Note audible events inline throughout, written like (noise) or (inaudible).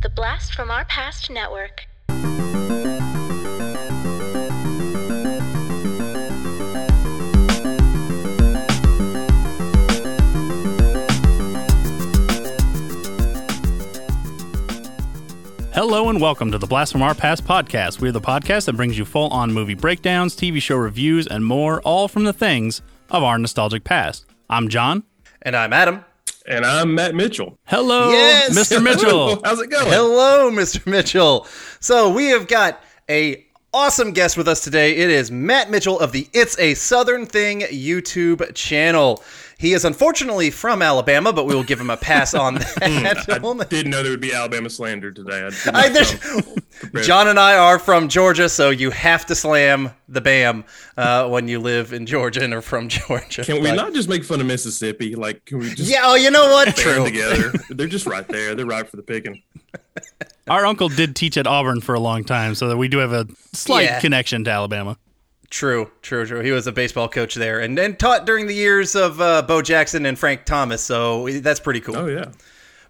The Blast from Our Past Network. Hello and welcome to the Blast from Our Past podcast. We're the podcast that brings you full on movie breakdowns, TV show reviews, and more, all from the things of our nostalgic past. I'm John. And I'm Adam. And I'm Matt Mitchell. Hello, Yes! Mr. (laughs) Mitchell. How's it going? Hello, Mr. Mitchell. So we have got a awesome guest with us today. It is Matt Mitchell of the It's a Southern Thing YouTube channel. He is unfortunately from Alabama, but we will give him a pass on (laughs) that. I didn't know there would be Alabama slander today. I I- not there's- (laughs) come prepared. John and I are from Georgia, so you have to slam the BAM uh, when you live in Georgia and are from Georgia. Can we But- not just make fun of Mississippi? Like, can we just Yeah, oh, you know what? True. together? (laughs) They're just right there. They're right for the picking. Our uncle did teach at Auburn for a long time, so that we do have a slight Yeah. connection to Alabama. True, true, true. He was a baseball coach there, and and taught during the years of uh, Bo Jackson and Frank Thomas. So that's pretty cool. Oh yeah.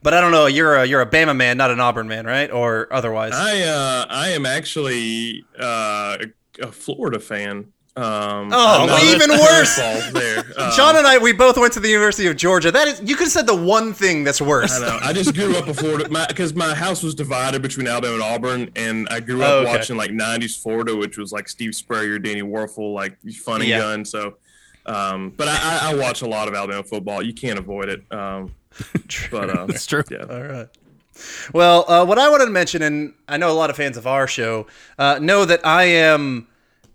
But I don't know. You're a you're a Bama man, not an Auburn man, right? Or otherwise. I uh, I am actually uh, a Florida fan. Um, Oh, I'm even worse. Baseball there. (laughs) Um, John and I, we both went to the University of Georgia. That is, you could have said the one thing that's worse. I know. I just grew up a Florida because my, house was divided between Alabama and Auburn, and I grew up Oh, okay. watching like '90s Florida, which was like Steve Spurrier, Danny Wuerffel, like funny Yeah. gun. So, um, but I, I, I watch a lot of Alabama football. You can't avoid it. Um, (laughs) but uh, It's true. yeah, All right. Well, uh, what I wanted to mention, and I know a lot of fans of our show uh, know that I am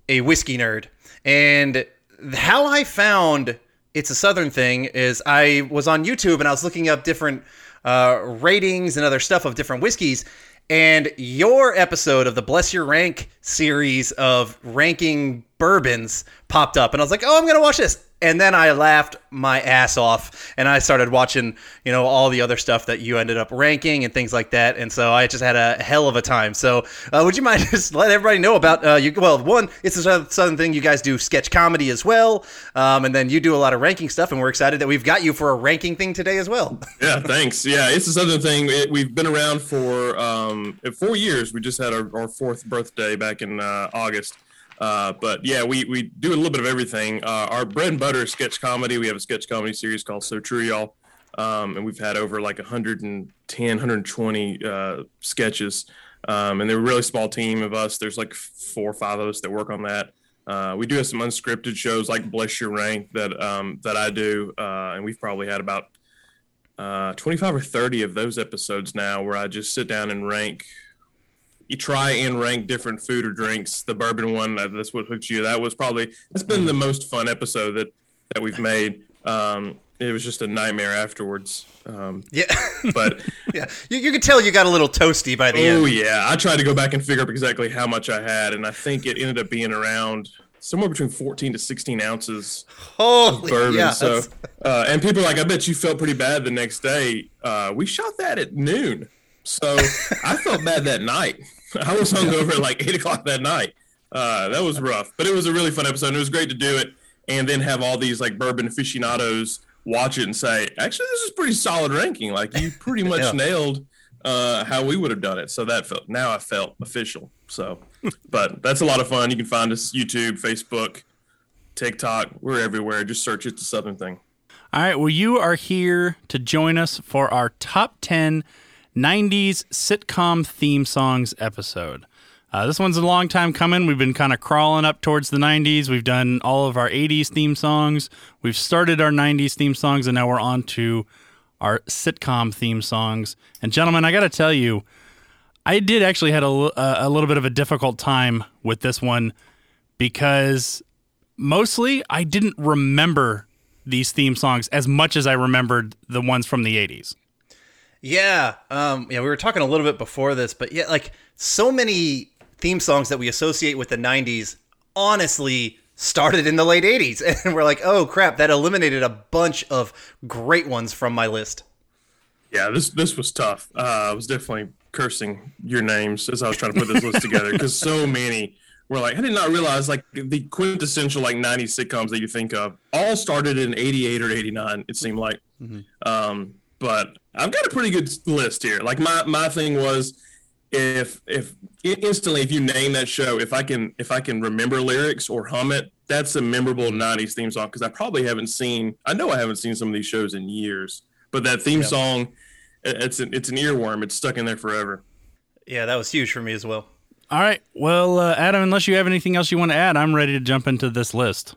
a whiskey nerd, and how I found it's a Southern thing is I was on YouTube and I was looking up different uh, ratings and other stuff of different whiskeys. And your episode of the Bless Your Rank series of ranking bourbons popped up, and I was like, "Oh, I'm gonna watch this." And then I laughed my ass off, and I started watching, you know, all the other stuff that you ended up ranking and things like that. And so I just had a hell of a time. So, uh, would you mind (laughs) just let everybody know about uh, you? Well, one, it's a southern thing. You guys do sketch comedy as well, um, and then you do a lot of ranking stuff. And we're excited that we've got you for a ranking thing today as well. (laughs) yeah. Thanks. Yeah, it's a thing. It, we've been around for um, four years. We just had our, our fourth birthday back in uh, August. Uh, but yeah, we, we do a little bit of everything. Uh, our bread and butter is sketch comedy. We have a sketch comedy series called So True Y'all. Um, and we've had over like 110, 120 uh, sketches. Um, and they're a really small team of us. There's like four or five of us that work on that. Uh, we do have some unscripted shows like Bless Your Rank that um, that I do, uh, and we've probably had about uh, 25 or 30 of those episodes now where I just sit down and rank. You try and rank different food or drinks. The bourbon one, uh, that's what hooked you. That was probably that's been the most fun episode that that we've made. Um, it was just a nightmare afterwards. Um, Yeah, but (laughs) yeah. You, you could tell you got a little toasty by the oh end. Oh yeah, I tried to go back and figure up exactly how much I had, and I think it ended up being around somewhere between 14 to 16 ounces Holy, bourbon. yeah, so, uh, and people are like, I bet you felt pretty bad the next day. Uh, we shot that at noon, so I felt bad that night. (laughs) I was hungover at like eight o'clock that night. Uh, that was rough, but it was a really fun episode. And it was great to do it, and then have all these like bourbon aficionados watch it and say, actually, this is pretty solid ranking. Like you pretty much Yeah. nailed uh, how we would have done it. So that felt now I felt official. So, but that's a lot of fun. You can find us YouTube, Facebook, TikTok. We're everywhere. Just search it the Southern Thing. All right, well, you are here to join us for our top 10 90s sitcom theme songs episode. Uh, this one's a long time coming. We've been kind of crawling up towards the 90s. We've done all of our 80s theme songs. We've started our 90s theme songs, and now we're on to our sitcom theme songs. And, gentlemen, I got to tell you, I did actually had a, a a little bit of a difficult time with this one because mostly I didn't remember these theme songs as much as I remembered the ones from the 80s. Yeah, um, yeah, we were talking a little bit before this, but yeah, like so many theme songs that we associate with the '90s, honestly, started in the late '80s, (laughs) and we're like, oh crap, that eliminated a bunch of great ones from my list. Yeah, this this was tough. Uh, I was definitely cursing your names as I was trying to put this list together because so many were like I did not realize like the quintessential like '90s sitcoms that you think of all started in '88 or '89. It seemed like, um, but I've got a pretty good list here. Like my my thing was if if instantly if you name that show, if I can if I can remember lyrics or hum it, that's a memorable '90s theme song because I probably haven't seen. I know I haven't seen some of these shows in years, but that theme song, it's an, it's an earworm. It's stuck in there forever. Yeah, that was huge for me as well. All right. Well, uh, Adam, unless you have anything else you want to add, I'm ready to jump into this list.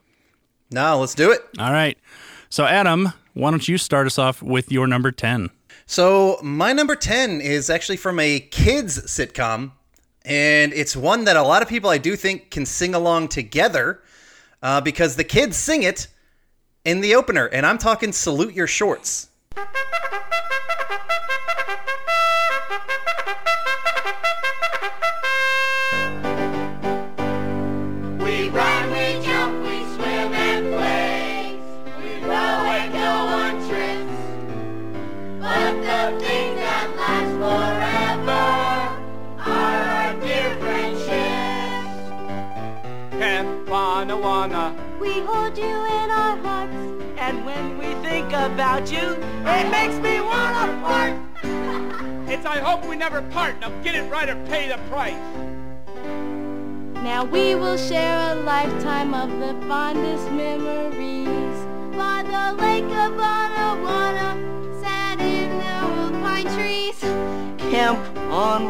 No, let's do it. All right. So, Adam, why don't you start us off with your number 10? So, my number 10 is actually from a kids sitcom, and it's one that a lot of people I do think can sing along together uh, because the kids sing it in the opener, and I'm talking Salute Your Shorts. You in our hearts. And when we think about you, it makes me wanna fart. (laughs) It's I hope we never part. Now get it right or pay the price. Now we will share a lifetime of the fondest memories. By the lake of Anawanna, sat in the old pine trees. Camp on.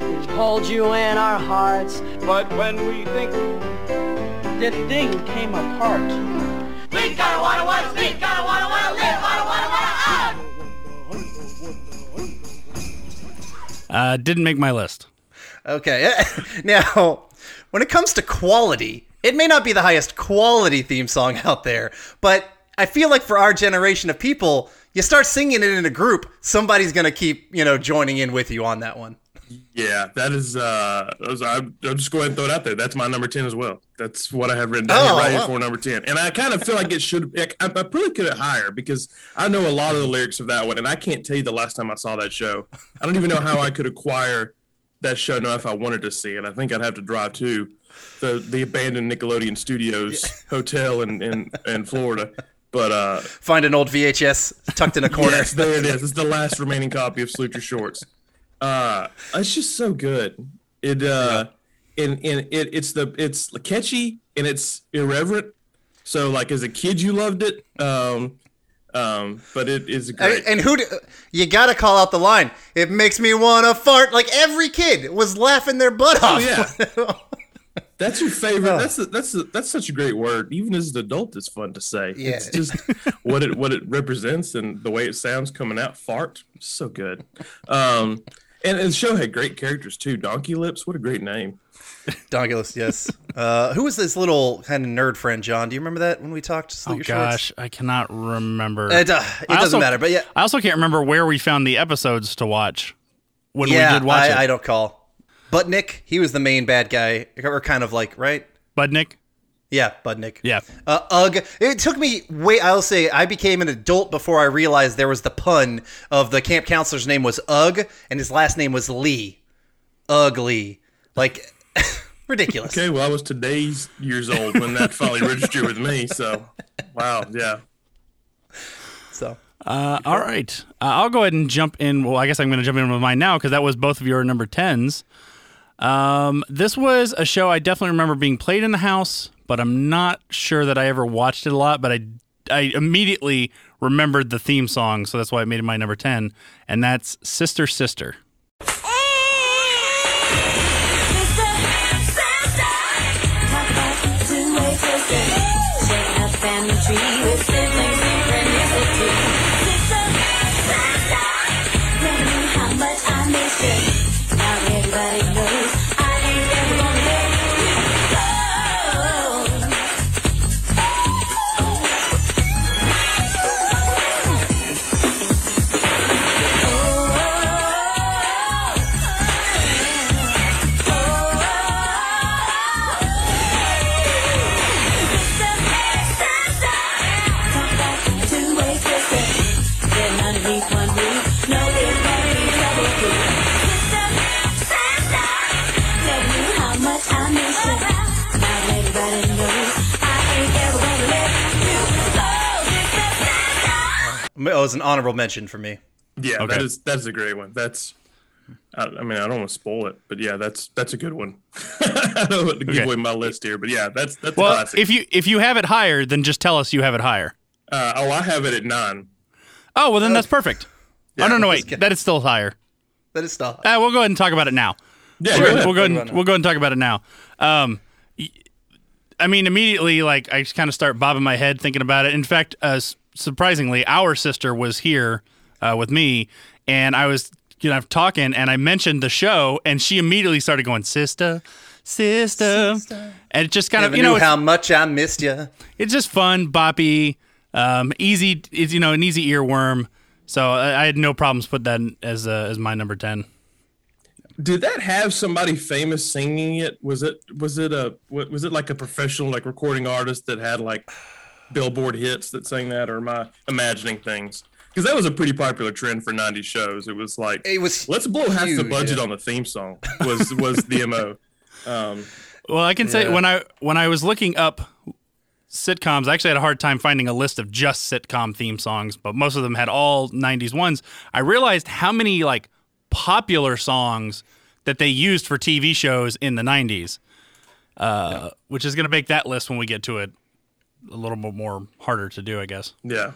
We hold you in our hearts. But when we think the thing came apart. We gotta wanna wanna speak, gotta wanna wanna live, wanna wanna wanna hug. Uh, didn't make my list. Okay. (laughs) now, when it comes to quality, it may not be the highest quality theme song out there, but I feel like for our generation of people, you start singing it in a group, somebody's going to keep, you know, joining in with you on that one. Yeah, that is. Uh, those- I'm, I'll just go ahead and throw it out there. That's my number ten as well. That's what I have written down Oh, here right here wow. for number ten. And I kind of feel like it should. I, I probably could have higher because I know a lot of the lyrics of that one, and I can't tell you the last time I saw that show. I don't even know how I could acquire that show now if I wanted to see it. I think I'd have to drive to the the abandoned Nickelodeon Studios hotel in in, in Florida. But uh, Find an old VHS tucked in a corner. Yes, there it is. It's the last remaining copy of Salute Your Shorts. Uh, it's just so good. It uh, and and it it's the it's catchy and it's irreverent. So like as a kid, you loved it. Um, um, but it is great. and who? Do, you got to call out the line. It makes me want to fart. Like every kid was laughing their butt off. yeah. (laughs) That's your favorite. That's a, that's a, that's such a great word. Even as an adult, it's fun to say. Yeah. It's just what it what it represents and the way it sounds coming out. Fart, so good. Um, and, and the show had great characters too. Donkey Lips, what a great name. (laughs) Donkey Lips, yes. Uh, who was this little kind of nerd friend, John? Do you remember that when we talked? Oh Your Shorts? gosh, I cannot remember. It, uh, it I doesn't also- matter, but yeah, I also can't remember where we found the episodes to watch when yeah, we did watch I, it. I don't call. Budnick, he was the main bad guy, or kind of like right. Budnick? Yeah, Budnick. Yeah. Uh, Ugh. It took me wait. I'll say I became an adult before I realized there was the pun of the camp counselor's name was Ugh and his last name was Lee. Ugly. Like (laughs) ridiculous. Okay, well, I was today's years old when that finally (laughs) registered with me. So, wow, yeah. So Uh, all right. Uh, I'll go ahead and jump in. Well, I guess I'm going to jump in with mine now because that was both of your number 10s. Um, this was a show I definitely remember being played in the house, but I'm not sure that I ever watched it a lot. But I, I immediately remembered the theme song, so that's why I made it my number 10, and that's Sister Sister. Oh, it was an honorable mention for me. Yeah, Okay. that is that's a great one. That's I, I mean I don't want to spoil it, but yeah, that's that's a good one. (laughs) I don't want to give Okay. away my list here, but yeah, that's that's a Well, classic. if you if you have it higher, then just tell us you have it higher. uh, oh, I have it at nine. Oh, well then that's perfect. (laughs) oh no, no, wait, (laughs) that is still higher. That is still. Uh, we'll go ahead and talk about it now. Yeah, We'll go go, ahead. we'll go ahead and, we'll go ahead and talk about it now. Um, y- I mean, immediately, like I just kind of start bobbing my head thinking about it. In fact, uh, s- surprisingly, our sister was here uh, with me, and I was you know talking, and I mentioned the show, and she immediately started going, "Sister, sister,", and it just kind Never of you knew know, how much I missed you. it's just fun, boppy, um, easy. It's you know an easy earworm. So I, I had no problems put that in as uh, as my number ten. Did that have somebody famous singing it? Was it was it a was it like a professional like recording artist that had like Billboard hits that sang that, or am I imagining things? Because that was a pretty popular trend for '90s shows. It was like It was let's blow half the budget yeah. on the theme song. Was was the mo? Um, Well, I can say when I when I was looking up sitcoms, I actually had a hard time finding a list of just sitcom theme songs, but most of them had all '90s ones. I realized how many like popular songs that they used for TV shows in the '90s, uh, which is going to make that list when we get to it a little bit more harder to do, I guess. yeah,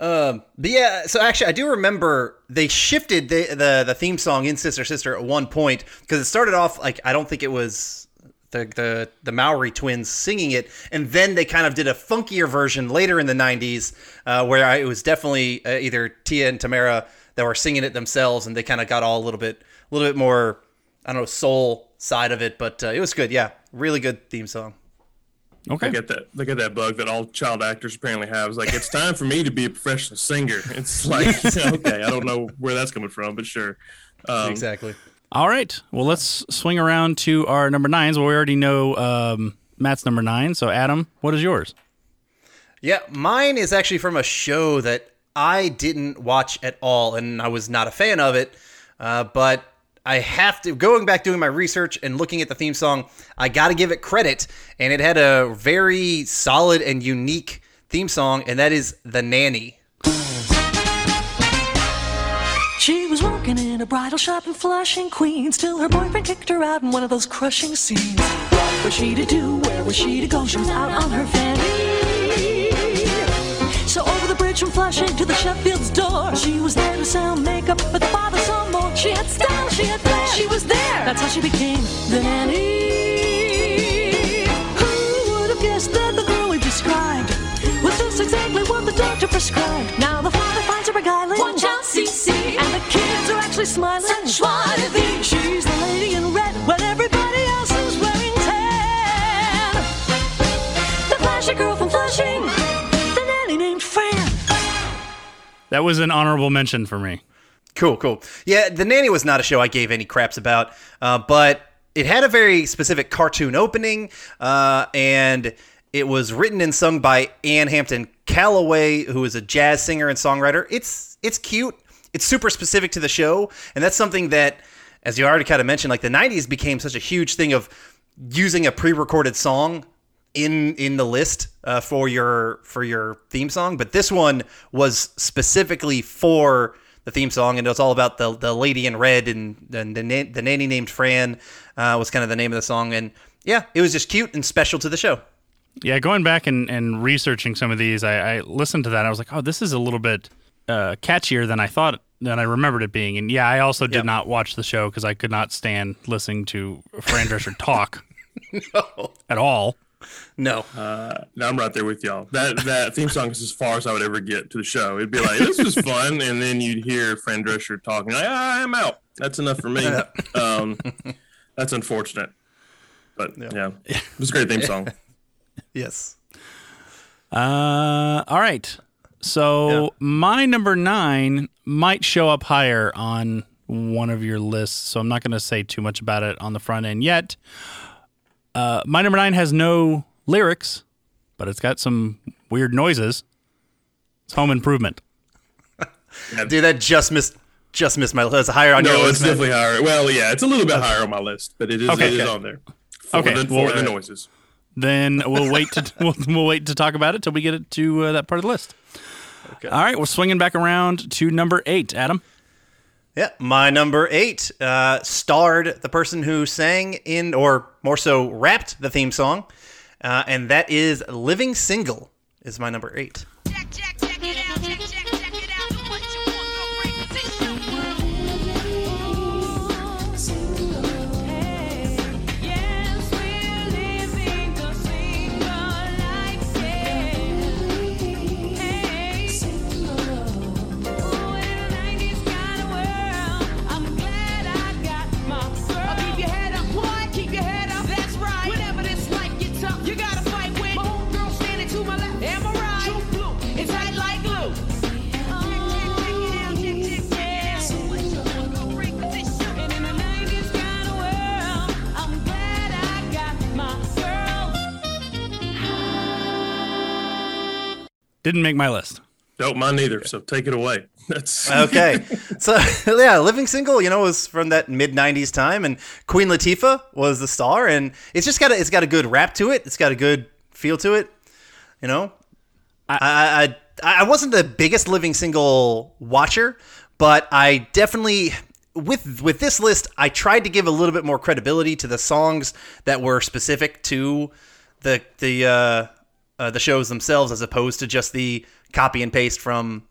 Um, but yeah, so actually, I do remember they shifted the the, the theme song in Sister Sister at one point because it started off like I don't think it was the the the Mowry twins singing it, and then they kind of did a funkier version later in the '90s uh, where I, it was definitely uh, either Tia and Tamera that were singing it themselves, and they kind of got all a little bit a little bit more I don't know soul side of it, but uh, it was good. Yeah, really good theme song. Okay. they get that they get that bug that all child actors apparently have. It's like it's time for me to be a professional singer. It's (laughs) like okay, I don't know where that's coming from, but sure. Um, exactly. All right. Well, let's swing around to our number nines. Well, we already know um, Matt's number nine. So, Adam, what is yours? Yeah, mine is actually from a show that I didn't watch at all, and I was not a fan of it. Uh, but I have to going back doing my research and looking at the theme song. I got to give it credit, and it had a very solid and unique theme song, and that is "The Nanny." She was working in a bridal shop in Flushing, Queens, till her boyfriend kicked her out in one of those crushing scenes. What was she to do? Where was she to go? She was out on her fanny. So over the bridge from Flushing to the Sheffield's door, she was there to sell makeup, but the father saw more. She had style, she had flair, she was there. That's how she became the nanny. Who would have guessed that the girl we've described was just exactly what the doctor prescribed? Now the father finds her beguiling. Watch out, CC. And the kids are actually smiling. Such joie de vivre. She's That was an honorable mention for me. Cool, cool. Yeah, The Nanny was not a show I gave any craps about, uh, but it had a very specific cartoon opening, uh, and it was written and sung by Ann Hampton Callaway, who is a jazz singer and songwriter. It's it's cute. It's super specific to the show, and that's something that, as you already kind of mentioned, like the '90s became such a huge thing of using a pre-recorded song in in the list uh, for your for your theme song, but this one was specifically for the theme song, and it was all about the the lady in red and, and the na- the nanny named Fran uh, was kind of the name of the song, and yeah, it was just cute and special to the show. Yeah, going back and, and researching some of these, I, I listened to that. And I was like, oh, this is a little bit uh, catchier than I thought, than I remembered it being. And yeah, I also did Yep. not watch the show because I could not stand listening to Fran Drescher talk (laughs) at all. No, No, I'm right there with y'all. That that theme song is as far as I would ever get to the show. It'd be like, this was fun, (laughs) and then you'd hear Fran Drescher talking. Like, ah, I'm out. That's enough for me. Um, that's unfortunate, but yeah, it was a great theme song. (laughs) yes, Uh, all right. So Yeah. my number nine might show up higher on one of your lists, so I'm not going to say too much about it on the front end yet. Uh, my number nine has no lyrics, but it's got some weird noises. It's Home Improvement. (laughs) dude, that just missed just missed my list. It's higher on your No, it's man. definitely higher. Well, yeah, it's a little bit higher on my list, but it is, Okay. it is Okay. on there. For Okay, the, well, for the uh, noises. Then (laughs) we'll wait to we'll, we'll wait to talk about it till we get it to uh, that part of the list. Okay. All right, we're swinging back around to number eight, Adam. Yeah, my number eight uh, starred the person who sang in, or more so, rapped the theme song, uh, and that is "Living Single." Is my number eight. Check, check, Didn't make my list. Nope, mine neither. So take it away. (laughs) That's Okay, (laughs) so (laughs) yeah, "Living Single," you know, was from that mid '90s time, and Queen Latifah was the star, and it's just got a, it's got a good rap to it. It's got a good feel to it. You know, I I, I wasn't the biggest Living Single watcher, but I definitely with with this list, I tried to give a little bit more credibility to the songs that were specific to the the uh, uh, the shows themselves, as opposed to just the copy and paste from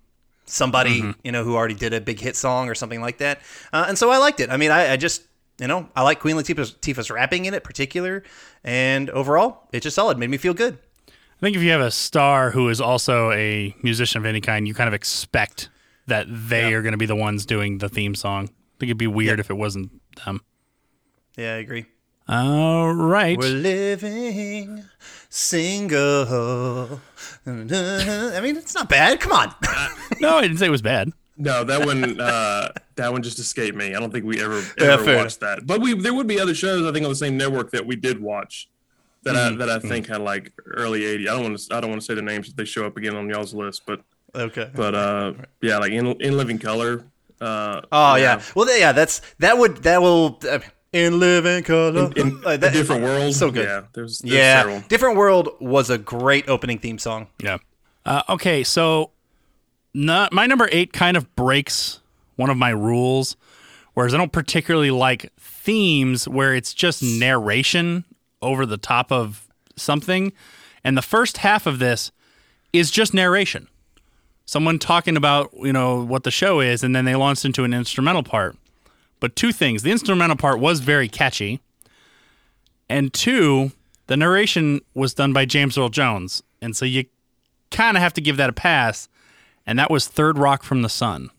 somebody you know who already did a big hit song or something like that. Uh, and so I liked it. I mean, I, I just you know I like Queen Latifah's, Latifah's rapping in it, particular, and overall, it's just solid. Made me feel good. I think if you have a star who is also a musician of any kind, you kind of expect that they are going to be the ones doing the theme song. I think it'd be weird if it wasn't them. Yeah, I agree. All right. We're living single. I mean, it's not bad. Come on. (laughs) No, I didn't say it was bad. no, that one. Uh, that one just escaped me. I don't think we ever ever fair watched that. But we there would be other shows I think on the same network that we did watch. That Mm-hmm. I that I think had like early '80s. I don't want to I don't want to say the names if they show up again on y'all's list, but okay. but uh yeah, like in in living color. Uh, Oh yeah. Well, yeah. That's that would that will uh, in living color. in Like a that- different world. So good. Yeah, there's, there's yeah. several. Different world was a great opening theme song. Yeah. Uh, okay, so not, my number eight kind of breaks one of my rules, whereas I don't particularly like themes where it's just narration over the top of something. And the first half of this is just narration. Someone talking about, you know, what the show is, and then they launched into an instrumental part. But two things. The instrumental part was very catchy. And two, the narration was done by James Earl Jones. And so you kind of have to give that a pass. And that was Third Rock from the Sun.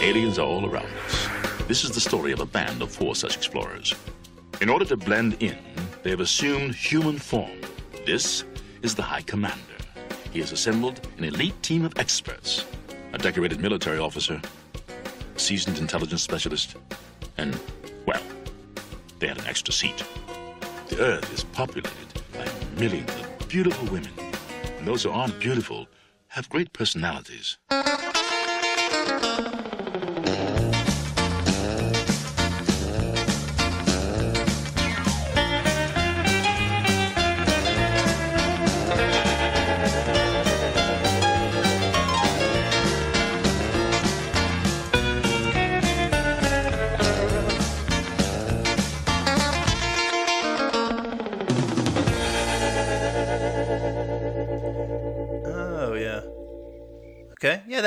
Aliens are all around us. This is the story of a band of four such explorers. In order to blend in, they have assumed human form. This is the High Commander. He has assembled an elite team of experts a decorated military officer, seasoned intelligence specialist, and, well, they had an extra seat. The Earth is populated by millions of beautiful women. And those who aren't beautiful have great personalities.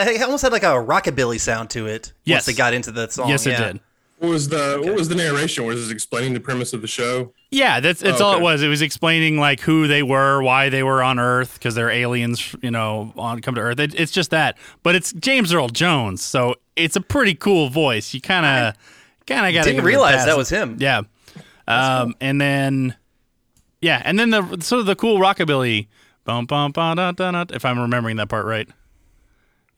It almost had like a rockabilly sound to it. Yes. Once they got into the song. yes, it yeah. did. What was the what was the narration? Was it explaining the premise of the show? Yeah, that's that's Oh, all it was. It was explaining like who they were, why they were on Earth, because they're aliens, you know, on come to Earth. It, it's just that, but it's James Earl Jones, so it's a pretty cool voice. You kind of, kind of got. Didn't realize that was him. Yeah, um, and then, yeah, and then the sort of the cool rockabilly, bum bum bum da, da, da, if I'm remembering that part right.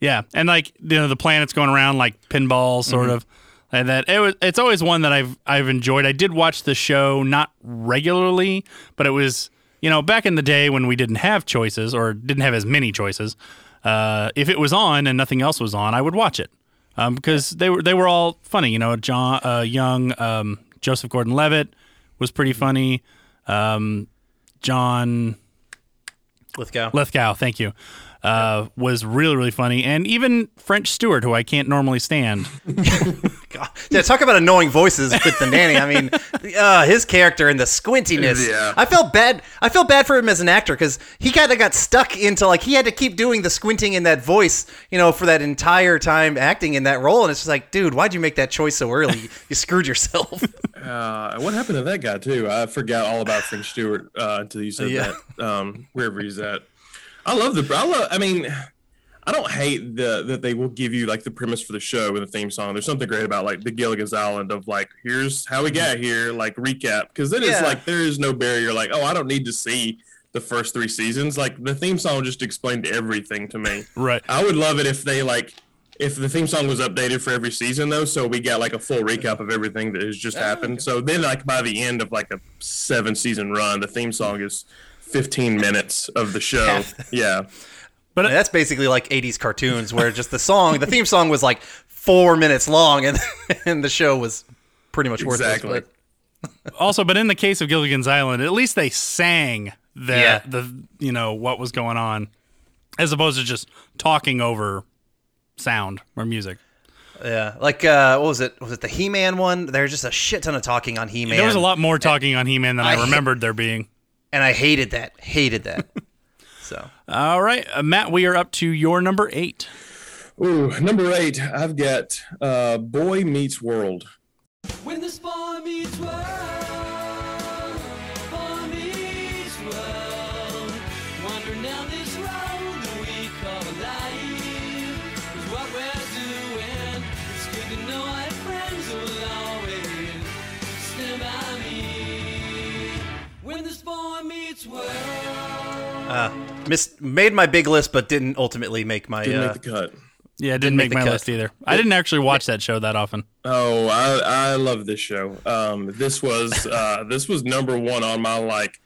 Yeah, and like you know the planets going around like pinball, sort Mm-hmm. of, and that it was. It's always one that I've I've enjoyed. I did watch the show not regularly, but it was you know back in the day when we didn't have choices or didn't have as many choices. Uh, if it was on and nothing else was on, I would watch it um, because they were they were all funny. You know, John uh, Young, um, Joseph Gordon-Levitt was pretty funny. Um, John Lithgow. Lithgow, thank you. Uh, was really really funny, and even French Stewart, who I can't normally stand. (laughs) God. Yeah, talk about annoying voices with the nanny. I mean, uh, his character and the squintiness. Yeah. I felt bad. I felt bad for him as an actor because he kind of got stuck into like he had to keep doing the squinting in that voice, you know, for that entire time acting in that role. And it's just like, dude, why'd you make that choice so early? you screwed yourself. (laughs) Uh, what happened to that guy too? I forgot all about French Stewart uh, until you said Yeah. that. Um, wherever he's at, I love the. I love. I mean, I don't hate the that they will give you like the premise for the show and the theme song. There's something great about like the Gilligan's Island of like here's how we got here, like recap because then it's like there is no barrier. Like oh, I don't need to see the first three seasons. Like the theme song just explained everything to me. Right. I would love it if they like if the theme song was updated for every season though, so we got like a full recap of everything that has just oh, happened. So then like by the end of like a seven season run, the theme song is 15 minutes of the show. Yeah. But that's basically like 80s cartoons where just the song, the theme song was like four minutes long and, (laughs) and the show was pretty much worthless. Exactly. But (laughs) also, but in the case of Gilligan's Island, at least they sang the Yeah. the you know what was going on, as opposed to just talking over sound or music. yeah, like, uh, what was it? Was it the He Man one? There's just a shit ton of talking on He Man. There was a lot more talking on He-Man than I, I remembered there being. And I hated that. Hated that. (laughs) so. All right, uh, Matt, we are up to your number eight. Ooh, number eight, I've got uh, Boy Meets World. When this boy meets world, Uh, missed, made my big list, but didn't ultimately make my. Didn't uh, make the cut. Yeah, it didn't, make, the my cut. list either. I didn't actually watch that show that often. Oh, I I love this show. Um, this was uh, (laughs) this was number one on my like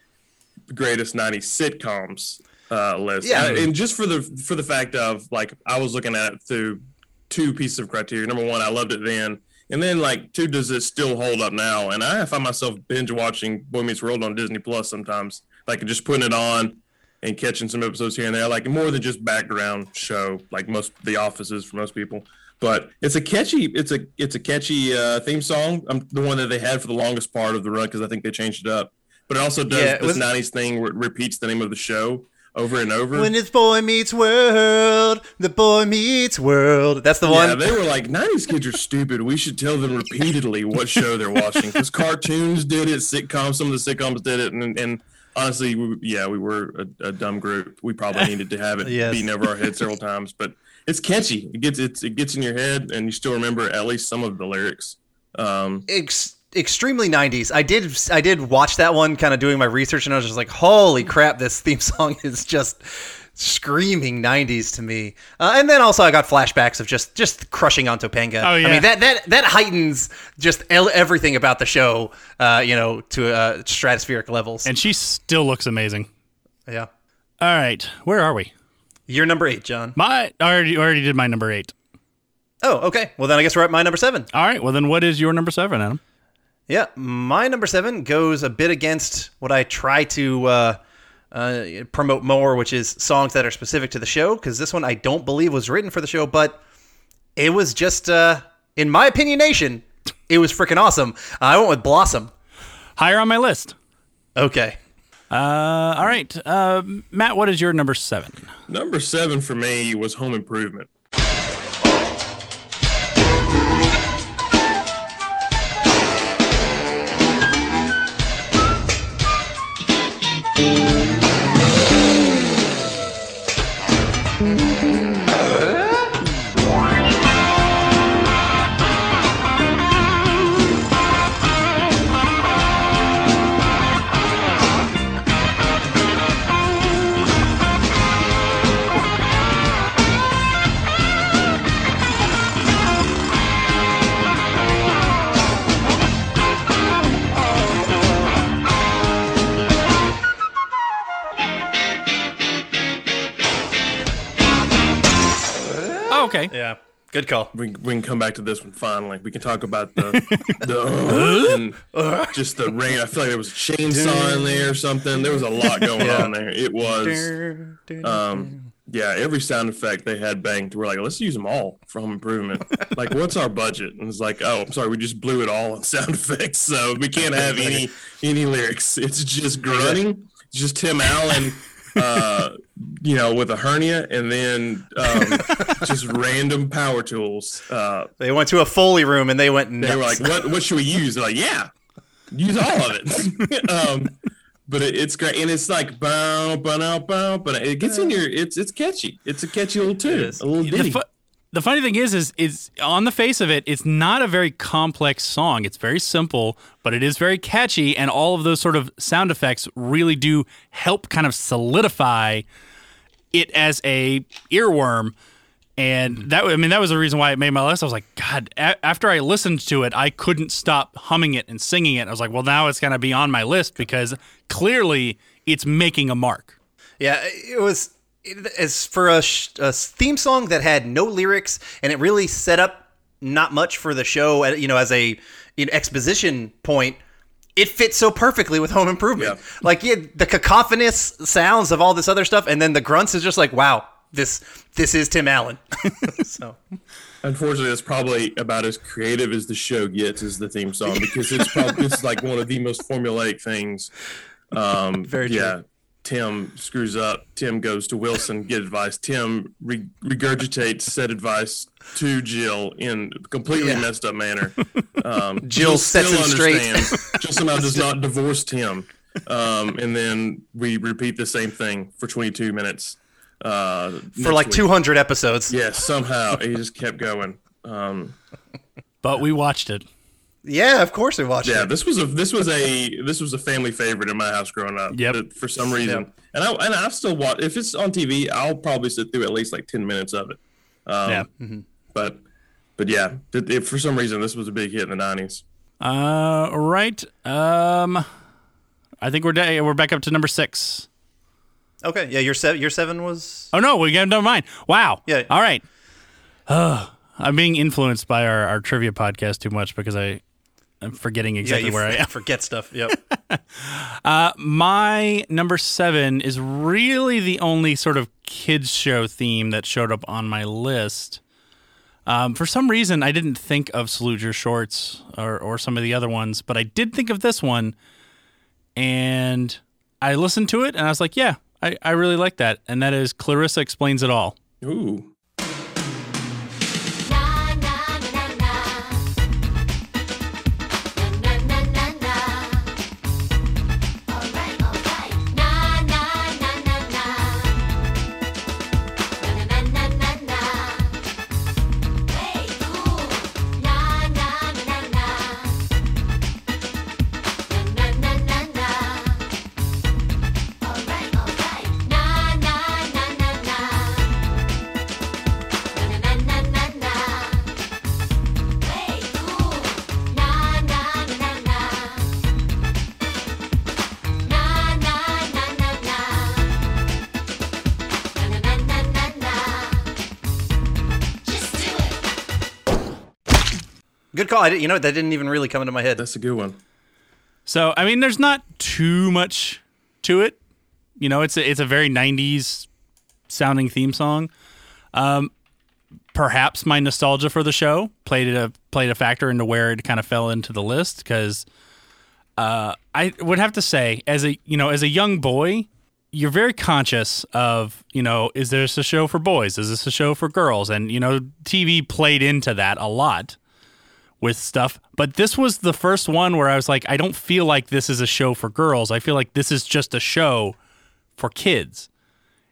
greatest '90s sitcoms uh, list. Yeah. And just for the for the fact of like I was looking at it through two pieces of criteria. Number one, I loved it then, and then like two, does it still hold up now? And I find myself binge watching Boy Meets World on Disney Plus sometimes, like just putting it on and catching some episodes here and there, like more than just background show, like most The Offices for most people. But it's a catchy, it's a it's a catchy uh, theme song. I'm the one that they had for the longest part of the run because I think they changed it up. But it also does Yeah, it this was- '90s thing where it repeats the name of the show over and over. When it's boy meets world, the boy meets world. That's the Yeah, one. they were like, '90s kids are stupid. We should tell them repeatedly what show they're watching because cartoons did it, sitcoms, some of the sitcoms did it, and and honestly, we, yeah, we were a, a dumb group. We probably (laughs) needed to have it Yes. beaten over our head several (laughs) times, but it's catchy. It gets it's, it gets in your head, and you still remember at least some of the lyrics. Um, Ex- extremely 90s. I did I did watch that one kind of doing my research and I was just like, "Holy crap, this theme (laughs) song is just screaming 90s to me." Uh, and then also I got flashbacks of just just crushing on Topanga. Oh, yeah. I mean, that that that heightens just el- everything about the show, uh, you know, to uh, stratospheric levels. And she still looks amazing. yeah. All right, where are we? You're number 8, John. My I already already did my number eight. Oh, okay. Well, then I guess we're at my number 7. All right, well then, what is your number seven, Adam? Yeah, my number seven goes a bit against what I try to uh, uh, promote more, which is songs that are specific to the show. Because this one I don't believe was written for the show, but it was just, uh, in my opinionation, it was freaking awesome. I went with Blossom. Higher on my list. Okay. Uh, all right, uh, Matt, what is your number seven? number seven for me was Home Improvement. Good call. we, we can come back to this one finally. We can talk about the the (laughs) uh, just the rain. I feel like there was a chainsaw in there or something. There was a lot going Yeah. on there. It was um yeah, every sound effect they had banked, we're like, let's use them all for Home Improvement. like, what's our budget? And it's like, oh, I'm sorry, we just blew it all on sound (laughs) effects, so we can't have any any lyrics. It's just grunting, it's just Tim Allen, uh, you know, with a hernia, and then um, (laughs) just random power tools. Uh, They went to a Foley room and they went nuts. they were like, "What? What should we use?" They're like, "Yeah, use all of it." (laughs) um, but it, it's great, and it's like bow, bow, bow, but it gets in your. It's it's catchy. It's a catchy little tune, a little The, ditty. fu- the funny thing is, is is on the face of it, it's not a very complex song. It's very simple, but it is very catchy, and all of those sort of sound effects really do help kind of solidify it as a earworm. And that, I mean, that was the reason why it made my list. I was like, God, a- after I listened to it, I couldn't stop humming it and singing it. I was like, well, now it's going to be on my list because clearly it's making a mark. Yeah, it was it, as for a, sh- a theme song that had no lyrics and it really set up not much for the show. uh, You know, as a an exposition point, it fits so perfectly with Home Improvement. Yeah. Like yeah, the cacophonous sounds of all this other stuff, and then the grunts is just like, wow, this this is Tim Allen. (laughs) so Unfortunately, it's probably about as creative as the show gets as the theme song because it's probably (laughs) it's like one of the most formulaic things. Um, Very true. Yeah. Tim screws up. Tim goes to Wilson get advice. Tim re- regurgitates said advice to Jill in a completely Yeah. messed up manner. (laughs) Um, Jill sets still him straight. understands. Jill somehow does (laughs) not divorce Tim, um, and then we repeat the same thing for 22 minutes. Uh, for like week. 200 episodes. Yes, somehow he just kept going. Um, But we watched it. Yeah, of course we watched it. yeah, it. this was a this was a this was a family favorite in my house growing up. Yep. but For some reason, and I and I still watch. If it's on TV, I'll probably sit through at least like ten minutes of it. Um, Yeah. But but yeah, th- if for some reason this was a big hit in the nineties. Uh, right. Um, I think we're da- we're back up to number six. Okay, yeah, your seven, your seven was Oh no, we got done mine. Wow. Yeah. All right. Uh, I'm being influenced by our, our trivia podcast too much because I I'm forgetting exactly yeah, you where I f- am. forget stuff. Yep. (laughs) My number seven is really the only sort of kids show theme that showed up on my list. Um, for some reason, I didn't think of Salute Your Shorts or, or some of the other ones, but I did think of this one. And I listened to it and I was like, yeah, I, I really like that. And that is Clarissa Explains It All. Ooh, Good call. I didn't, you know that didn't even really come into my head. that's a good one. So I mean, there's not too much to it. You know, it's a, it's a very '90s sounding theme song. Um, perhaps my nostalgia for the show played a played a factor into where it kind of fell into the list because uh, I would have to say, as a you know, as a young boy, you're very conscious of you know, is this a show for boys? Is this a show for girls? And you know, TV played into that a lot with stuff. But this was the first one where I was like, I don't feel like this is a show for girls. I feel like this is just a show for kids.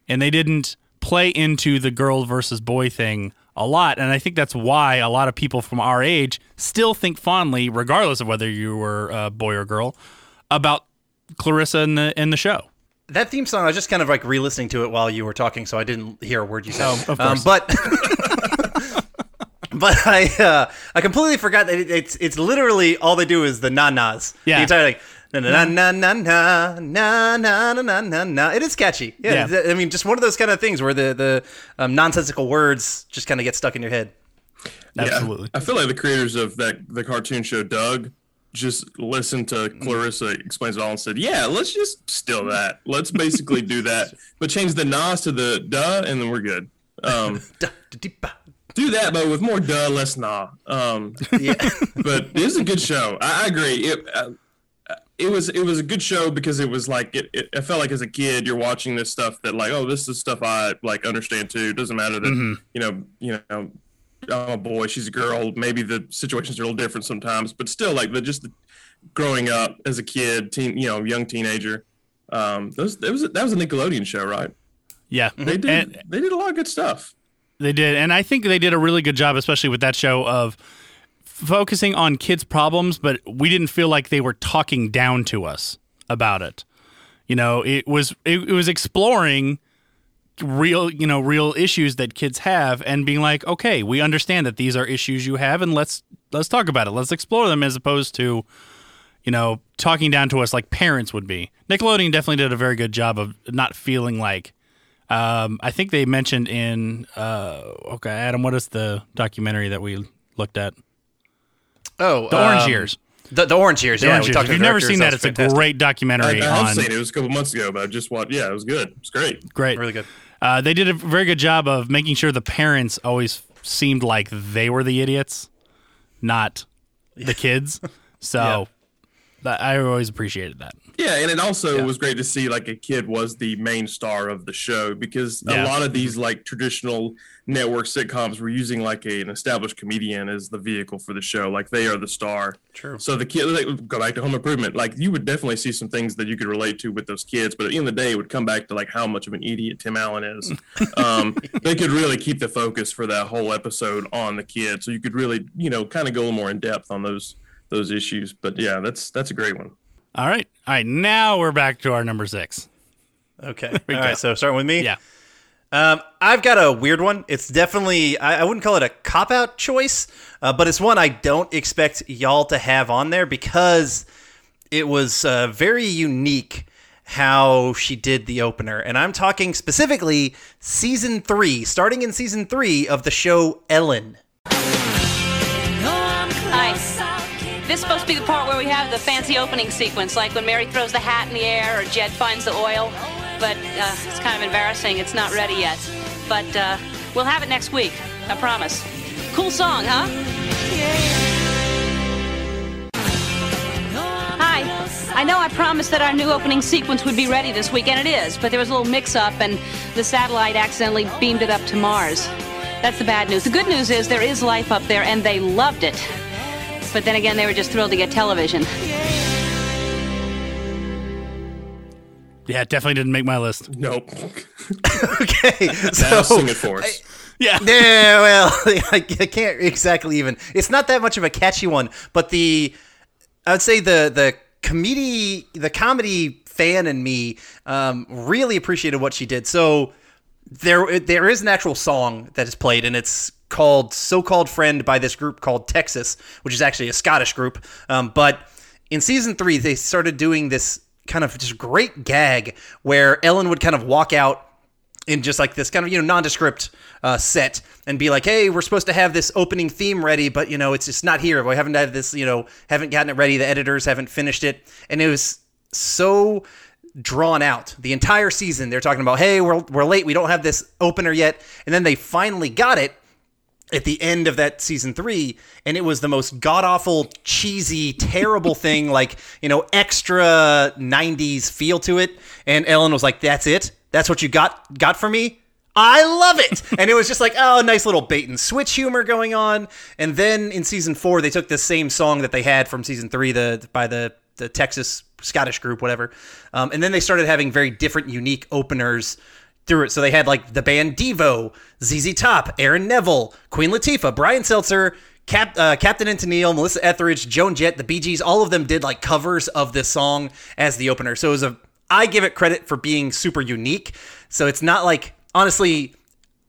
And they didn't play into the girl versus boy thing a lot. And I think that's why a lot of people from our age still think fondly, regardless of whether you were a boy or girl, about Clarissa in the in the show. That theme song, I was just kind of like re-listening to it while you were talking, so I didn't hear a word you said. Oh, of Um, but (laughs) but I uh, I completely forgot that it, it's it's literally all they do is the na nas. Yeah. the entire like na na na na na na na na na na na. It is catchy. Yeah, Yeah. I mean, just one of those kind of things where the the um, nonsensical words just kind of get stuck in your head. Yeah, Absolutely. I feel like the creators of that the cartoon show Doug just listened to Clarissa explains it all and said, "Yeah, let's just steal that. Let's basically do that, (laughs) but change the nas to the duh, and then we're good." Um, (laughs) do that, but with more duh, less nah. Um, Yeah. (laughs) but it was a good show. I, I agree. It uh, it was it was a good show because it was like it, it. I felt like as a kid, you're watching this stuff that like, oh, this is stuff I like understand too. It doesn't matter that you know you know. I'm a boy, she's a girl. Maybe the situations are a little different sometimes, but still, like the just the, growing up as a kid, teen, you know, young teenager. Um, those, that was a, that was a Nickelodeon show, right? Yeah, They did And- they did a lot of good stuff. They did, and I think they did a really good job, especially with that show of focusing on kids' problems, but we didn't feel like they were talking down to us about it. You know, it was it, it was exploring real you know real issues that kids have and being like okay we understand that these are issues you have and let's let's talk about it let's explore them as opposed to you know talking down to us like parents would be nickelodeon definitely did a very good job of not feeling like um, I think they mentioned in uh, okay, Adam. What is the documentary that we looked at? Oh, The Orange um, Years. The, the Orange Years. The yeah, Orange we years. If to you've never seen that, was it's a great documentary I have on. seen it. It was a couple months ago, but I just watched. Yeah, it was good. It's great. Great, Really good. Uh, they did a very good job of making sure the parents always seemed like they were the idiots, not the kids. (laughs) So that, I always appreciated that. Yeah, and it also was great to see like a kid was the main star of the show because Yeah. a lot of these like traditional network sitcoms were using like a, an established comedian as the vehicle for the show, like they are the star. True. So the kid, like, go back to Home Improvement, like you would definitely see some things that you could relate to with those kids, but at the end of the day, it would come back to like how much of an idiot Tim Allen is. (laughs) um, they could really keep the focus for that whole episode on the kid, so you could really, you know, kind of go a little more in depth on those those issues. But yeah, that's that's a great one. All right, all right. Now we're back to our number six. Okay. (laughs) All go. right. So starting with me. Yeah. Um, I've got a weird one. It's definitely I, I wouldn't call it a cop out choice, uh, but it's one I don't expect y'all to have on there because it was uh, very unique how she did the opener, and I'm talking specifically season three, starting in season three of the show Ellen. Hi. This is supposed to be the part where we have the fancy opening sequence, like when Mary throws the hat in the air or Jed finds the oil. But uh, it's kind of embarrassing. It's not ready yet. But uh, we'll have it next week. I promise. Cool song, huh? Hi. I know I promised that our new opening sequence would be ready this week, and it is, but there was a little mix up, and the satellite accidentally beamed it up to Mars. That's the bad news. The good news is there is life up there, and they loved it. But then again, they were just thrilled to get television. Yeah, it definitely didn't make my list. Nope. (laughs) okay, Now so sing it for us. Yeah. yeah, well, (laughs) I, I can't exactly even. It's not that much of a catchy one, but the I would say the the comedy the comedy fan in me um, really appreciated what she did. So there there is an actual song that is played, and it's called "So Called Friend" by this group called Texas, which is actually a Scottish group. Um, but in season three, they started doing this kind of just great gag where Ellen would kind of walk out in just like this kind of you know nondescript uh, set and be like, "Hey, we're supposed to have this opening theme ready, but you know it's just not here. We haven't had this, you know, haven't gotten it ready. The editors haven't finished it." And it was so drawn out the entire season. They're talking about, "Hey, we're we're late. We don't have this opener yet," and then they finally got it at the end of that season three, and it was the most god awful, cheesy, terrible (laughs) thing, like, you know, extra 90s feel to it. And Ellen was like, That's it? That's what you got got for me? I love it. (laughs) and it was just like, oh, nice little bait and switch humor going on. And then in season four, they took the same song that they had from season three, the by the the Texas Scottish group, whatever. Um, and then they started having very different, unique openers through it. So they had like the band Devo, ZZ Top, Aaron Neville, Queen Latifah, Brian Seltzer, Cap, uh, Captain Tennille, Melissa Etheridge, Joan Jett, the Bee Gees. All of them did like covers of this song as the opener. So it was a. I give it credit for being super unique. So it's not like honestly,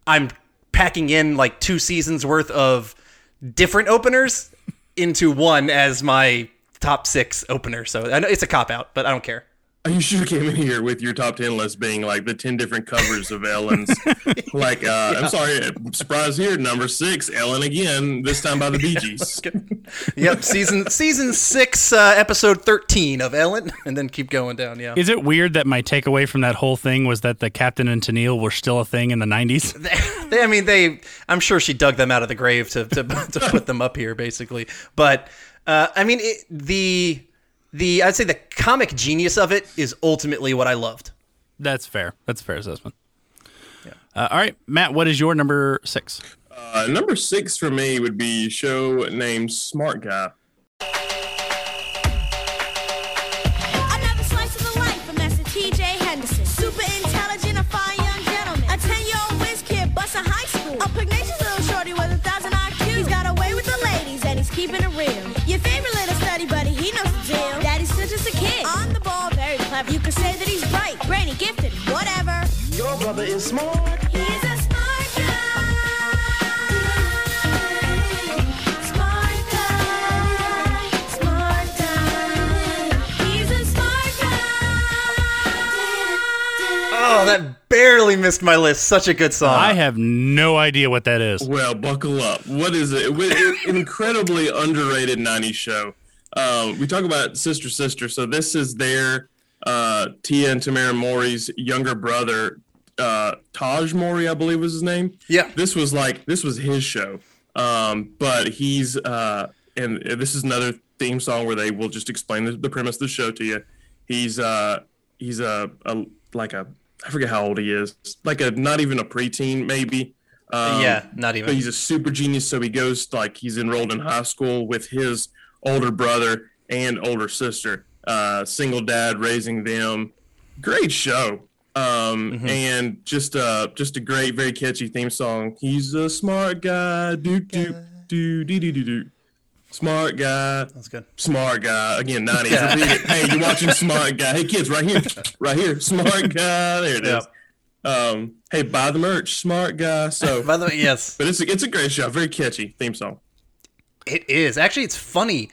I'm packing in like two seasons worth of different openers into one as my top six opener. So I know it's a cop out, but I don't care. (laughs) You should have came in here with your top ten list being like the ten different covers of Ellen's. (laughs) like, uh, I'm sorry, surprise here, number six, Ellen again. This time by the Bee Gees. (laughs) yep, season season six, uh, episode thirteen of Ellen, and then keep going down. Yeah, Is it weird that my takeaway from that whole thing was that the Captain and Tennille were still a thing in the 90s? they, I mean, they. I'm sure she dug them out of the grave to to, to put them up here, basically. But uh, I mean, it, the the I'd say the comic genius of it is ultimately what I loved. That's fair. That's a fair assessment. Uh, all right, Matt, what is your number six? Uh, number six for me would be show named Smart Guy. Your brother is smart. He's a smart guy. Smart guy. Smart guy. He's a smart Oh, that barely missed my list. Such a good song. I have no idea what that is. Well, buckle up. What is it? It- An incredibly underrated 90s show. Um, we talk about Sister Sister. So this is their uh, Tia and Tamera Mowry's younger brother, uh, Tahj Mowry, I believe was his name. Yeah. This was like, this was his show. Um, but he's, uh, and this is another theme song where they will just explain the, the premise of the show to you. He's, uh, he's a, a, like a, I forget how old he is, like a, not even a preteen, maybe. Um, Yeah, not even. But he's a super genius, so he goes like he's enrolled in high school with his older brother and older sister. Uh, single dad raising them. Great show. Um, Mm-hmm. and just uh, just a great, very catchy theme song. He's a smart guy. Do do do do do do do. Smart guy. That's good. Smart guy. Again, (laughs) 90s. Repeat. Hey, you're watching Smart Guy. Hey, kids, right here. Right here. Smart (laughs) guy. There it is. Um, hey, buy the merch. Smart guy. So, (laughs) By the way, yes. but it's a, it's a great show. Very catchy theme song. It is actually. It's funny.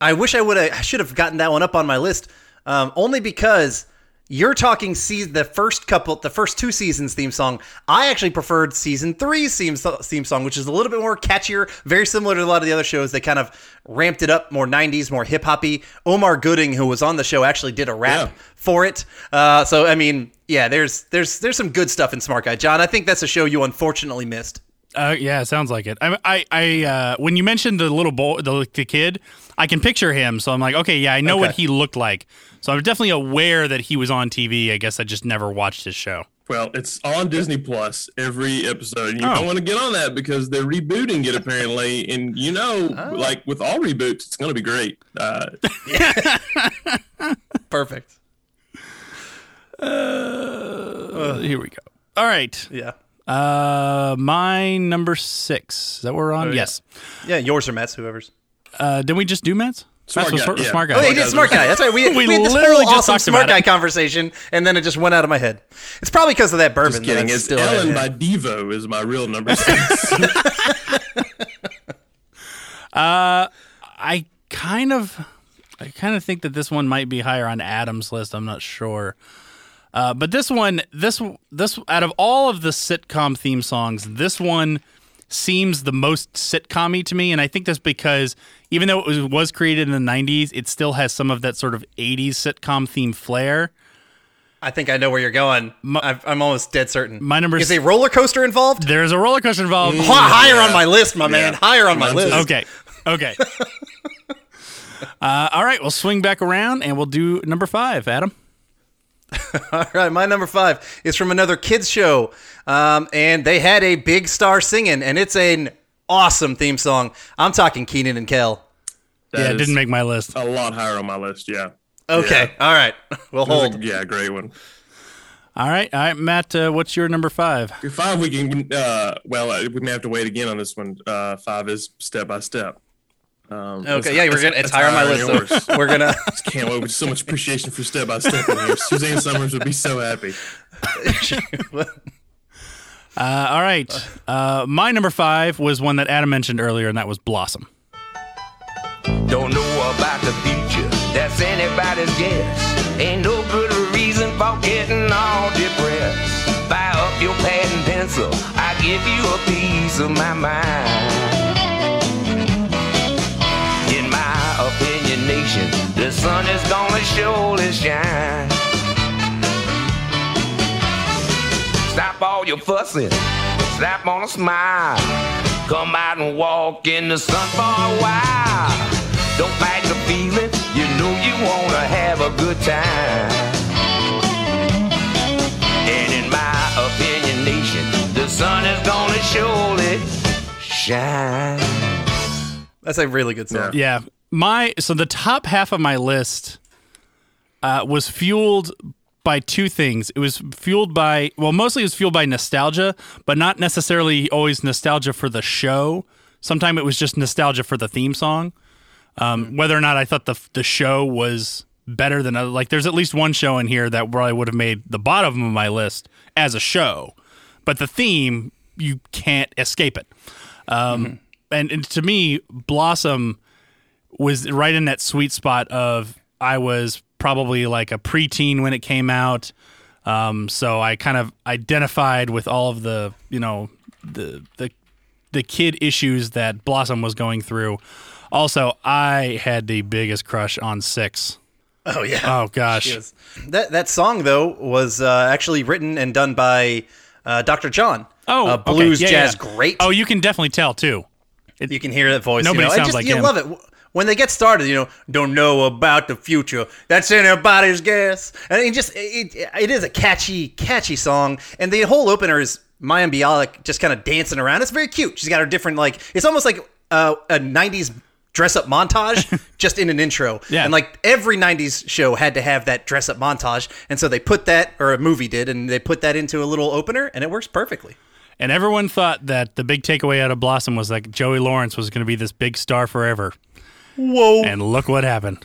I wish I would have. I should have gotten that one up on my list. Um, only because you're talking see the first couple, the first two seasons theme song. I actually preferred season three's theme, theme song, which is a little bit more catchier, very similar to a lot of the other shows. They kind of ramped it up more '90s, more hip hoppy. Omar Gooding, who was on the show, actually did a rap Yeah. for it. Uh, so I mean, yeah, there's there's there's some good stuff in Smart Guy. John, I think that's a show you unfortunately missed. Uh, yeah, sounds like it. I, I, I uh, when you mentioned the little boy, the, the kid, I can picture him. So I'm like, okay, yeah, I know what he looked like. So I'm definitely aware that he was on TV. I guess I just never watched his show. Well, it's on Disney Plus every episode. You Oh. don't want to get on that because they're rebooting it apparently, and you know, Oh. like with all reboots, it's going to be great. Uh, (laughs) Perfect. Uh, here we go. All right. Yeah. Uh, my number six. Is that what we're on? Oh, yeah. yes. Yeah, yours or Matt's, whoever's. Uh, did we just do Matt's? Smart Matt's guy, smart, yeah. smart guy. Oh, yeah, he did smart guy. That's right. We, (laughs) We we, had this literally whole just awesome talked smart guy it. conversation, and then it just went out of my head. It's probably because of that bourbon. just kidding. It's still Ellen in. by Devo is my real number (laughs) six. (laughs) I kind of, I kind of think that this one might be higher on Adam's list. I'm not sure. Uh, but this one, this this out of all of the sitcom theme songs, this one seems the most sitcom-y to me, and I think that's because even though it was, was created in the '90s, it still has some of that sort of '80s sitcom theme flair. I think I know where you're going. I've, I'm almost dead certain. My number is a roller coaster involved. There's a roller coaster involved. Hi- higher on my list, my man. Higher on my list. Okay. Okay. (laughs) uh, all right. We'll swing back around and we'll do number five, Adam. (laughs) All right, my number five is from another kids show, um, and they had a big star singing, and it's an awesome theme song. I'm talking Kenan and Kel. That yeah, it is didn't make my list. a lot higher on my list. Yeah. Okay, all right, we'll That was a- hold. yeah, great one. All right. All right, Matt, uh, what's your number five? Your five, we can. Uh, well, uh, we may have to wait again on this one. Uh, five is step by step. Um, Okay, yeah, we're gonna. It's higher on my list, yours. so (laughs) we're gonna. Just can't wait with so much appreciation for step by step in here. Suzanne Somers would be so happy. (laughs) Uh, all right. Uh, my number five was one that Adam mentioned earlier, and that was Blossom. Don't know about the future, That's anybody's guess. Ain't no good reason for getting all depressed. Fire up your pad and pencil. I give you a piece of my mind. Opinion, the sun is gonna surely shine. Stop all your fussing, slap on a smile. Come out and walk in the sun for a while. Don't fight the feeling, you know you wanna have a good time. And in my opinion, nation, the sun is gonna surely shine. That's a really good song. Yeah. My so the top half of my list uh, was fueled by two things. It was fueled by well, mostly it was fueled by nostalgia, but not necessarily always nostalgia for the show. Sometimes it was just nostalgia for the theme song. Um, Whether or not I thought the the show was better than other, like there's at least one show in here that probably would have made the bottom of my list as a show, but the theme you can't escape it. Um, and, and to me, Blossom was right in that sweet spot of I was probably like a preteen when it came out. Um, so I kind of identified with all of the, you know, the the the kid issues that Blossom was going through. Also, I had the biggest crush on Six. Oh yeah. Oh gosh. That that song though was uh, actually written and done by uh, Dr. John. Oh, uh, okay. blues Yeah, jazz yeah. great. Oh, you can definitely tell too. you can hear that voice. Nobody you know? sounds just, like you him. love it when they get started. You know, don't know about the future. That's anybody's guess. And it just it, it, is a catchy, catchy song. And the whole opener is Mayim Bialik just kind of dancing around. It's very cute. She's got her different like. It's almost like uh, a '90s dress up montage (laughs) just in an intro. Yeah. And like every 90s show had to have that dress up montage. And so they put that, or a movie did, and they put that into a little opener, and it works perfectly. And everyone thought that the big takeaway out of Blossom was like Joey Lawrence was going to be this big star forever. Whoa. And look what happened.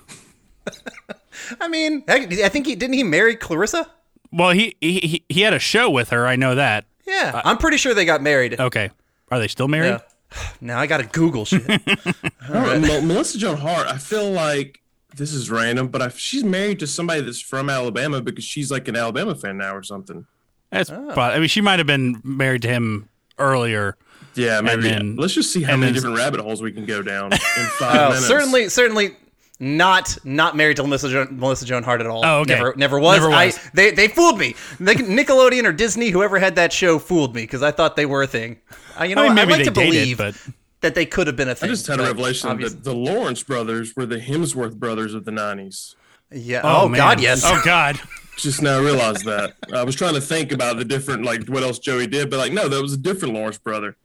(laughs) I mean, I I think he didn't he marry Clarissa? Well, he he he had a show with her. I know that. Yeah, uh, I'm pretty sure they got married. Okay. Are they still married? Yeah. (sighs) Now I got to Google shit. I don't know, Mel- Melissa Joan Hart. I feel like this is random, but I, she's married to somebody that's from Alabama because she's like an Alabama fan now or something. That's. Oh. But I mean, she might have been married to him earlier. Yeah, maybe. then- Let's just see how many then- different rabbit holes we can go down in (laughs) five minutes. certainly, certainly not not married to Melissa Joan, Melissa Joan Hart at all. Oh, okay. Never, never was. Never was. I, they they fooled me. Nickelodeon or Disney, whoever had that show, fooled me because I thought they were a thing. Uh, you know, I mean, I maybe like to dated, believe but that they could have been a I thing. just had a revelation obviously- that the Lawrence brothers were the Hemsworth brothers of the '90s. Yeah. Oh, man. God, yes. Oh God. (laughs) (laughs) Just now realized that. I was trying to think about the different, like what else Joey did, but like no, that was a different Lawrence brother.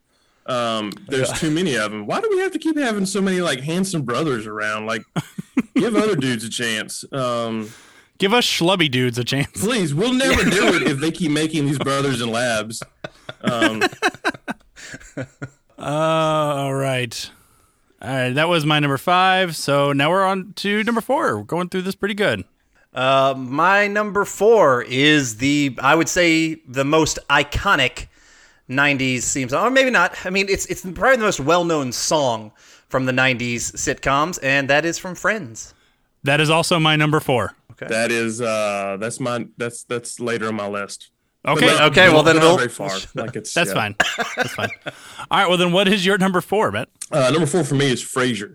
Um, there's too many of them. Why do we have to keep having so many like handsome brothers around? Like, (laughs) give other dudes a chance. Um, Give us schlubby dudes a chance. please, we'll never (laughs) do it if they keep making these brothers in labs. Um, (laughs) Uh, all right. All right. That was my number five. So now we're on to number four. We're going through this pretty good. Uh, my number four is the I would say the most iconic '90s theme song, or maybe not. I mean, it's it's probably the most well-known song from the '90s sitcoms, and that is from Friends. That is also my number four. Okay. that is uh, that's my that's that's later on my list. Okay. But not- Okay, well, then not we'll- very far. Like it's That's yeah. fine. That's fine. All right. Well, then what is your number four, Matt? Uh, number four for me is Frasier.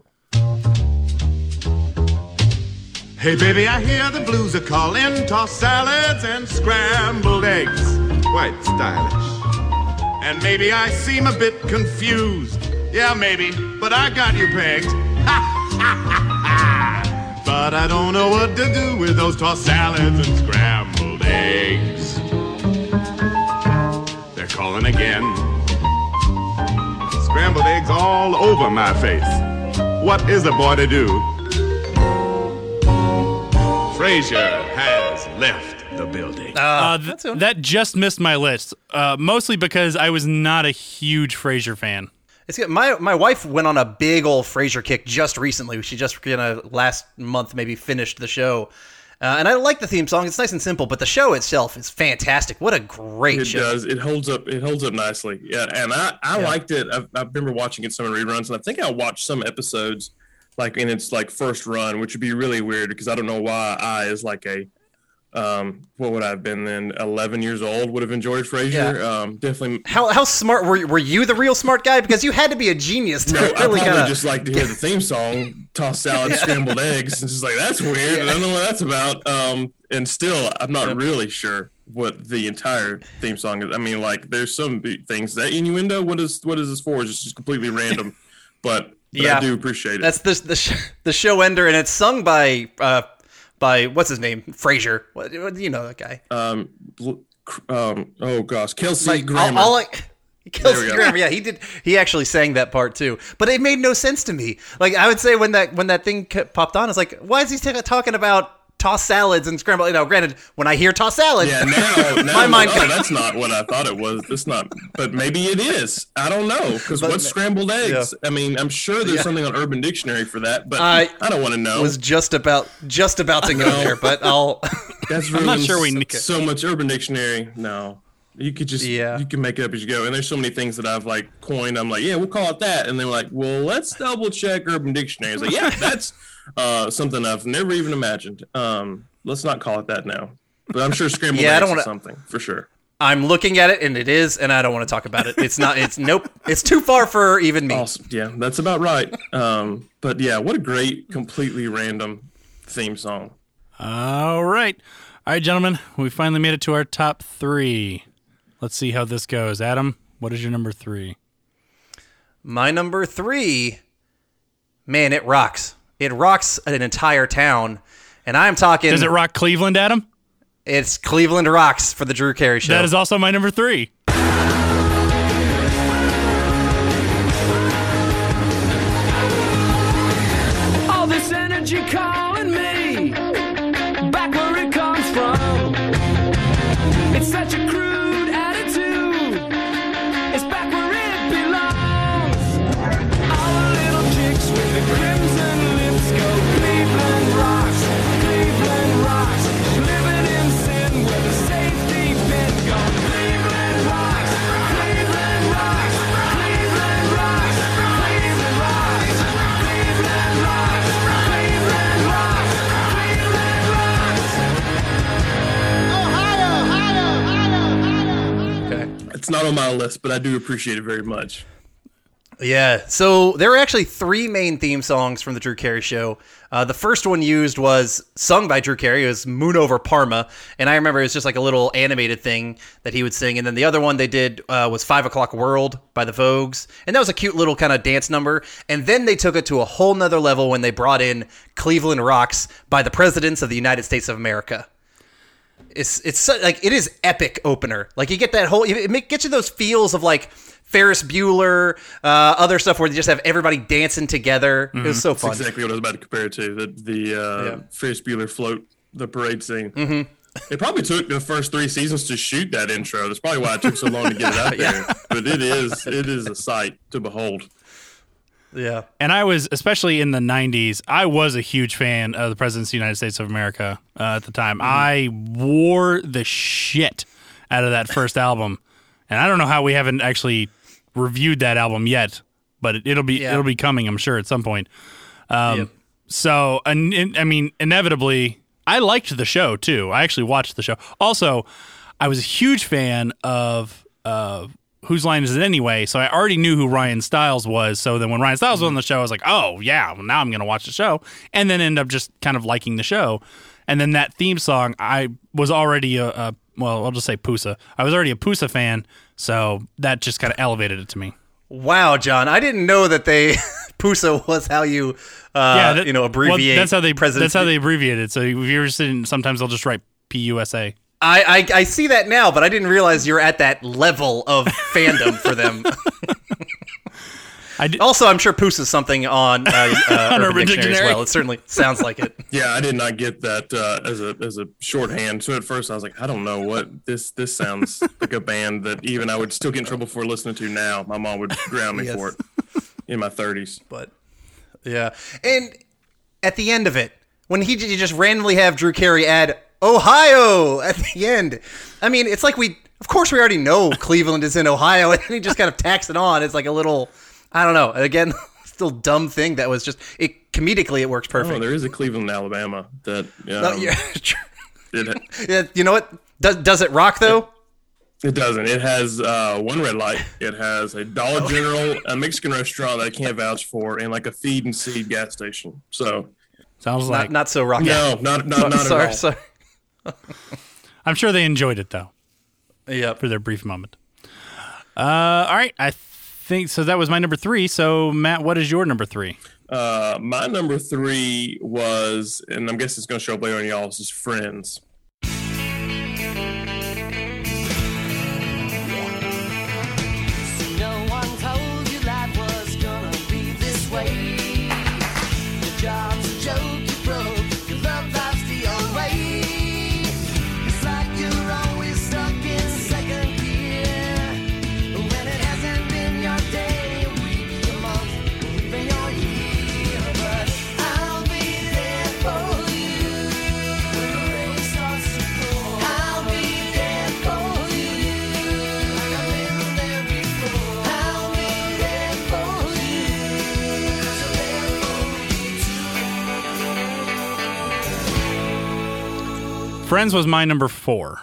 Hey baby, I hear the blues are calling. Toss salads and scrambled eggs. Quite stylish. And maybe I seem a bit confused. Yeah, maybe, but I got you pegged. (laughs) but I don't know what to do with those tossed salads and scrambled eggs. They're calling again. Scrambled eggs all over my face. What is a boy to do? Frasier has left. Uh, th- that just missed my list, uh, mostly because I was not a huge Frasier fan. It's good. My my wife went on a big old Frasier kick just recently. She just kind of last month maybe finished the show. Uh, and I like the theme song. It's nice and simple, but the show itself is fantastic. What a great It show! does. It holds up. It holds up nicely. Yeah, and I, I Yeah. liked it. I, I remember watching it some in reruns, and I think I watched some episodes like in its like first run, which would be really weird because I don't know why I is like a um what would I have been then 11 years old would have enjoyed Frasier. Yeah. Um definitely How how smart were you, were you the real smart guy because you had to be a genius to no, I really probably kind of just like to hear the theme song, toss salad, (laughs) scrambled eggs. It's just like that's weird. I don't know what that's about. Um, and still, I'm not really sure what the entire theme song is. I mean, like there's some things that innuendo. What is what is this for? It's just completely random, (laughs) but, but I do appreciate it. That's the the, sh- the show ender, and it's sung by uh by what's his name Frasier. What, you know that guy. um, um, oh gosh, Kelsey Like, Grammer. all, all I, Kelsey. Grammer, yeah, he did. He actually sang that part too, but it made no sense to me. Like I would say when that when that thing popped on, I was like, why is he t- talking about tossed salads and scrambled? You know, granted, when I hear toss salads, Yeah, now, (laughs) now my mind. like, oh, that's not what I thought it was. It's not, but maybe it is. I don't know because But- what's scrambled eggs? I mean, I'm sure there's Yeah. something on Urban Dictionary for that, but I I, don't want to know. was just about just about to go there, but I'll. (laughs) (laughs) That's I'm not sure we need- so much Urban Dictionary. No, you could just Yeah. you can make it up as you go. And there's so many things that I've like coined. I'm like, yeah, we'll call it that. And they're like, well, let's double check Urban Dictionary. It's like, yeah, that's uh, something I've never even imagined. Um, let's not call it that now. But I'm sure (laughs) scrambled Yeah, I don't wanna- something for sure. I'm looking at it, and it is, and I don't want to talk about it. It's not. It's nope. It's too far for even me. Awesome. Yeah, that's about right. Um, but yeah, what a great, completely random theme song. All right. All right, gentlemen, we finally made it to our top three. Let's see how this goes. Adam, what is your number three? My number three, man, it rocks. It rocks an entire town, and I'm talking. Does it rock Cleveland, Adam? It's Cleveland rocks for the Drew Carey show. That is also my number three. On my list, but I do appreciate it very much. Yeah. So there were actually three main theme songs from the Drew Carey show. Uh, the first one used was sung by Drew Carey. It was Moon Over Parma. And I remember it was just like a little animated thing that he would sing. And then the other one they did uh, was Five O'Clock World by the Vogues. And that was a cute little kind of dance number. And then they took it to a whole nother level when they brought in Cleveland Rocks by the Presidents of the United States of America. It's it's so, like it is epic opener. Like you get that whole it gets you those feels of like Ferris Bueller, uh, other stuff where they just have everybody dancing together. It was so That's fun. exactly what I was about to compare it to. The the uh, Yeah. Ferris Bueller float, the parade scene. Mhm. It probably took the first three seasons to shoot that intro. That's probably why it took so long to get it out (laughs) there. But it is it is a sight to behold. Yeah. And I was, especially in the 90s, I was a huge fan of the President's of the United States of America uh, at the time. Mm-hmm. I wore the shit out of that first (laughs) album. And I don't know how we haven't actually reviewed that album yet, but it, it'll be Yeah. it'll be coming, I'm sure, at some point. Um, Yep. So, and, and- I mean, inevitably, I liked the show too. I actually watched the show. Also, I was a huge fan of uh, Whose Line Is It Anyway? So I already knew who Ryan Stiles was. So then when Ryan Stiles was on the show, I was like, oh, yeah, well, now I'm going to watch the show. And then end up just kind of liking the show. And then that theme song, I was already a, a well, I'll just say Pusa. I was already a Pusa fan. So that just kind of elevated it to me. Wow, John, I didn't know that they (laughs) Pusa was how you uh, that- you know well, abbreviate. that's how they presidents. that's how they abbreviate it. So if you're sitting, sometimes they'll just write PUSA. I, I I see that now, but I didn't realize you're at that level of fandom for them. (laughs) also, I'm sure Pusa is something on, uh, (laughs) uh, On Urban, Urban Dictionary, as well. It certainly sounds like it. (laughs) Yeah, I did not get that uh, as a as a shorthand. So at first I was like, I don't know what this this sounds like a band that even I would still get in trouble for listening to now. My mom would ground me Yes. for it in my 30s. But yeah, and at the end of it, when he you just randomly have Drew Carey add Ohio at the end, I mean, it's like we, of course, we already know Cleveland is in Ohio, and he just kind of tacks it on. It's like a little, I don't know. Again, (laughs) still dumb thing that was just it comedically it works perfect. Oh, there is a Cleveland, Alabama that. Um, No, yeah, (laughs) it, yeah, you know what? Does does it rock though? it doesn't. It has uh, one red light. It has a Dollar General, a Mexican restaurant that I can't vouch for, and like a feed and seed gas station. So Sounds Not, like not so rocky. no, not not, (laughs) not sorry, at all. sorry. I'm sure they enjoyed it though. Yeah. For their brief moment. Uh, all right. I think so. That was my number three. So Matt, what is your number three? Uh, my number three was, and I'm guessing it's going to show up later on y'all's, is Friends. Friends was my number four.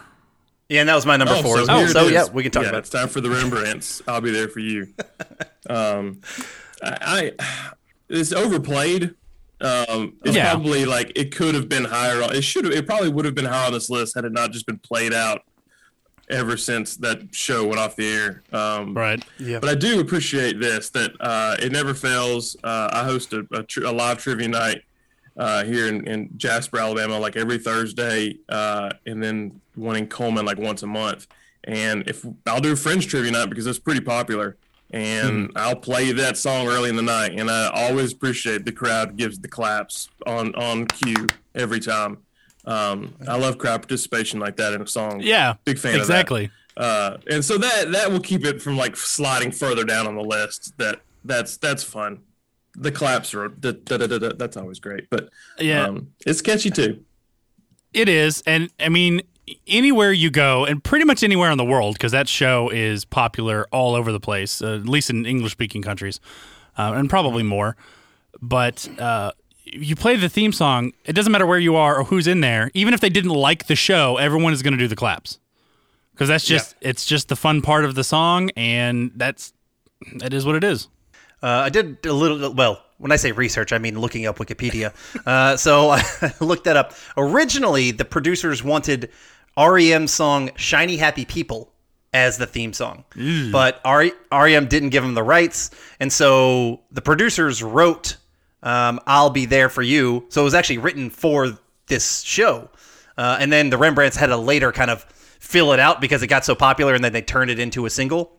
Yeah, and that was my number Oh, four so as well. So yeah, we can talk Yeah, about it. It's time for the Rembrandts. I'll be there for you. (laughs) Um, I, I it's overplayed. Um, it's Yeah. probably like it could have been higher. on- It should have. It probably would have been higher on this list had it not just been played out ever since that show went off the air. Um, Right. Yeah. But I do appreciate this that uh, it never fails. Uh, I host a, a, tri- a live trivia night uh, here in, in Jasper, Alabama, like every Thursday, uh, and then one in Cullman like once a month. And if I'll do a Friends trivia night because it's pretty popular, and I'll play that song early in the night, and I always appreciate the crowd gives the claps on on cue every time. Um, I love crowd participation like that in a song. Yeah. big fan exactly. of that. Uh, and so that that will keep it from like sliding further down on the list. That that's that's fun. The claps are da, da, da, da, that's always great, but Yeah. um, it's catchy too. It is, and I mean, anywhere you go, and pretty much anywhere in the world, because that show is popular all over the place, uh, at least in English-speaking countries, uh, and probably more. But uh, you play the theme song. It doesn't matter where you are or who's in there. Even if they didn't like the show, everyone is going to do the claps because that's just it's just the fun part of the song, and that's that is what it is. Uh, I did a little. Well, when I say research, I mean looking up Wikipedia. uh, so (laughs) I looked that up. Originally, the producers wanted REM's song "Shiny Happy People" as the theme song, but R- REM didn't give them the rights, and so the producers wrote um, "I'll Be There for You." So it was actually written for this show, uh, and then the Rembrandts had to later kind of fill it out because it got so popular, and then they turned it into a single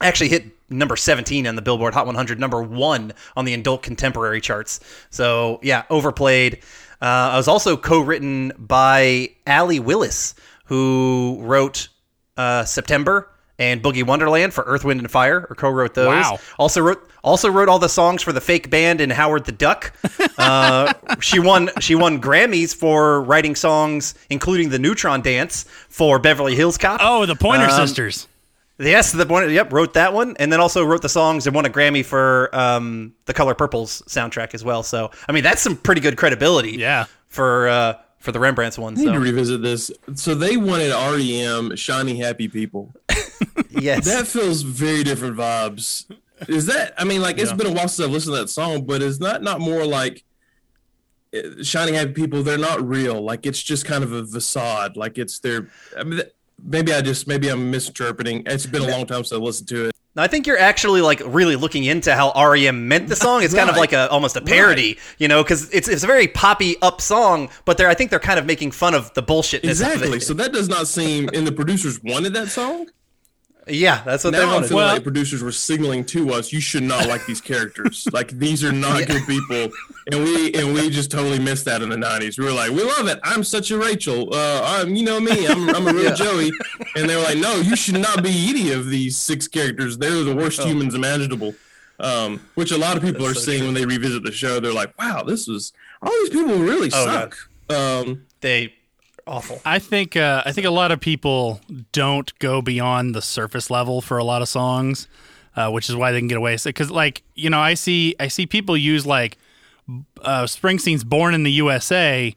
actually hit number 17 on the Billboard Hot 100, number one on the adult contemporary charts. So, yeah, overplayed. Uh, I was also co written by Allee Willis, who wrote uh, September and Boogie Wonderland for Earth, Wind, and Fire, or co wrote those. Wow. Also wrote. Also wrote all the songs for the fake band and Howard the Duck. (laughs) Uh, she won. She won Grammys for writing songs, including the Neutron Dance for Beverly Hills Cop. Oh, the Pointer Um, Sisters. Yes, the one. Yep, wrote that one, and then also wrote the songs and won a Grammy for um, the Color Purple's soundtrack as well. So, I mean, that's some pretty good credibility. Yeah. For uh, for the Rembrandts one. I need to So revisit this. So they wanted REM "Shiny Happy People." (laughs) yes, That feels very different vibes. Is that? I mean, like it's Yeah. been a while since I've listened to that song, but is that not more like uh, "Shiny Happy People"? They're not real. Like it's just kind of a facade. Like it's their. I mean, that- maybe I just maybe I'm misinterpreting. It's been a long time since I listened to it. I think you're actually like really looking into how REM meant the song. It's kind of like a almost a parody, you know, because it's it's a very poppy up song, but they're I think they're kind of making fun of the bullshitness. Exactly. So that does not seem. (laughs) And the producers wanted that song. Yeah, that's what they now I'm wanted. feeling Well- like producers were signaling to us, you should not like these characters. (laughs) like these are not good people, and we and we just totally missed that in the '90s. We were like, we love it. I'm such a Rachel. Uh, I'm you know me. I'm I'm a real (laughs) Joey. And they were like, no, you should not be any of these six characters. They're the worst humans imaginable. Um, which a lot of people are seeing when they revisit the show. They're like, wow, this was all these people really Oh, suck. Um, they awful. I think uh, I think a lot of people don't go beyond the surface level for a lot of songs, uh, which is why they can get away. Because like you know, I see I see people use like uh, Springsteen's "Born in the USA"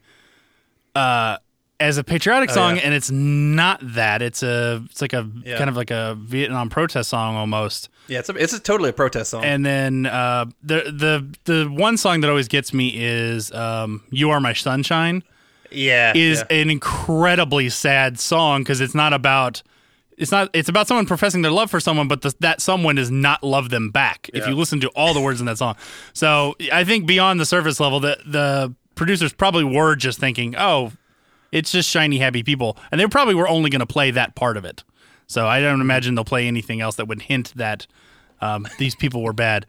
uh, as a patriotic Oh, song, yeah. and it's not that. It's a it's like a Yeah. kind of like a Vietnam protest song almost. Yeah, it's a, it's a totally a protest song. And then uh, the the the one song that always gets me is um, "You Are My Sunshine." Yeah, is yeah. an incredibly sad song because it's not about it's not it's about someone professing their love for someone, but the, that someone does not love them back. If you listen to all the words in that song, so I think beyond the surface level, the the producers probably were just thinking, oh, it's just shiny happy people, and they probably were only going to play that part of it. So I don't imagine they'll play anything else that would hint that um, these people were bad.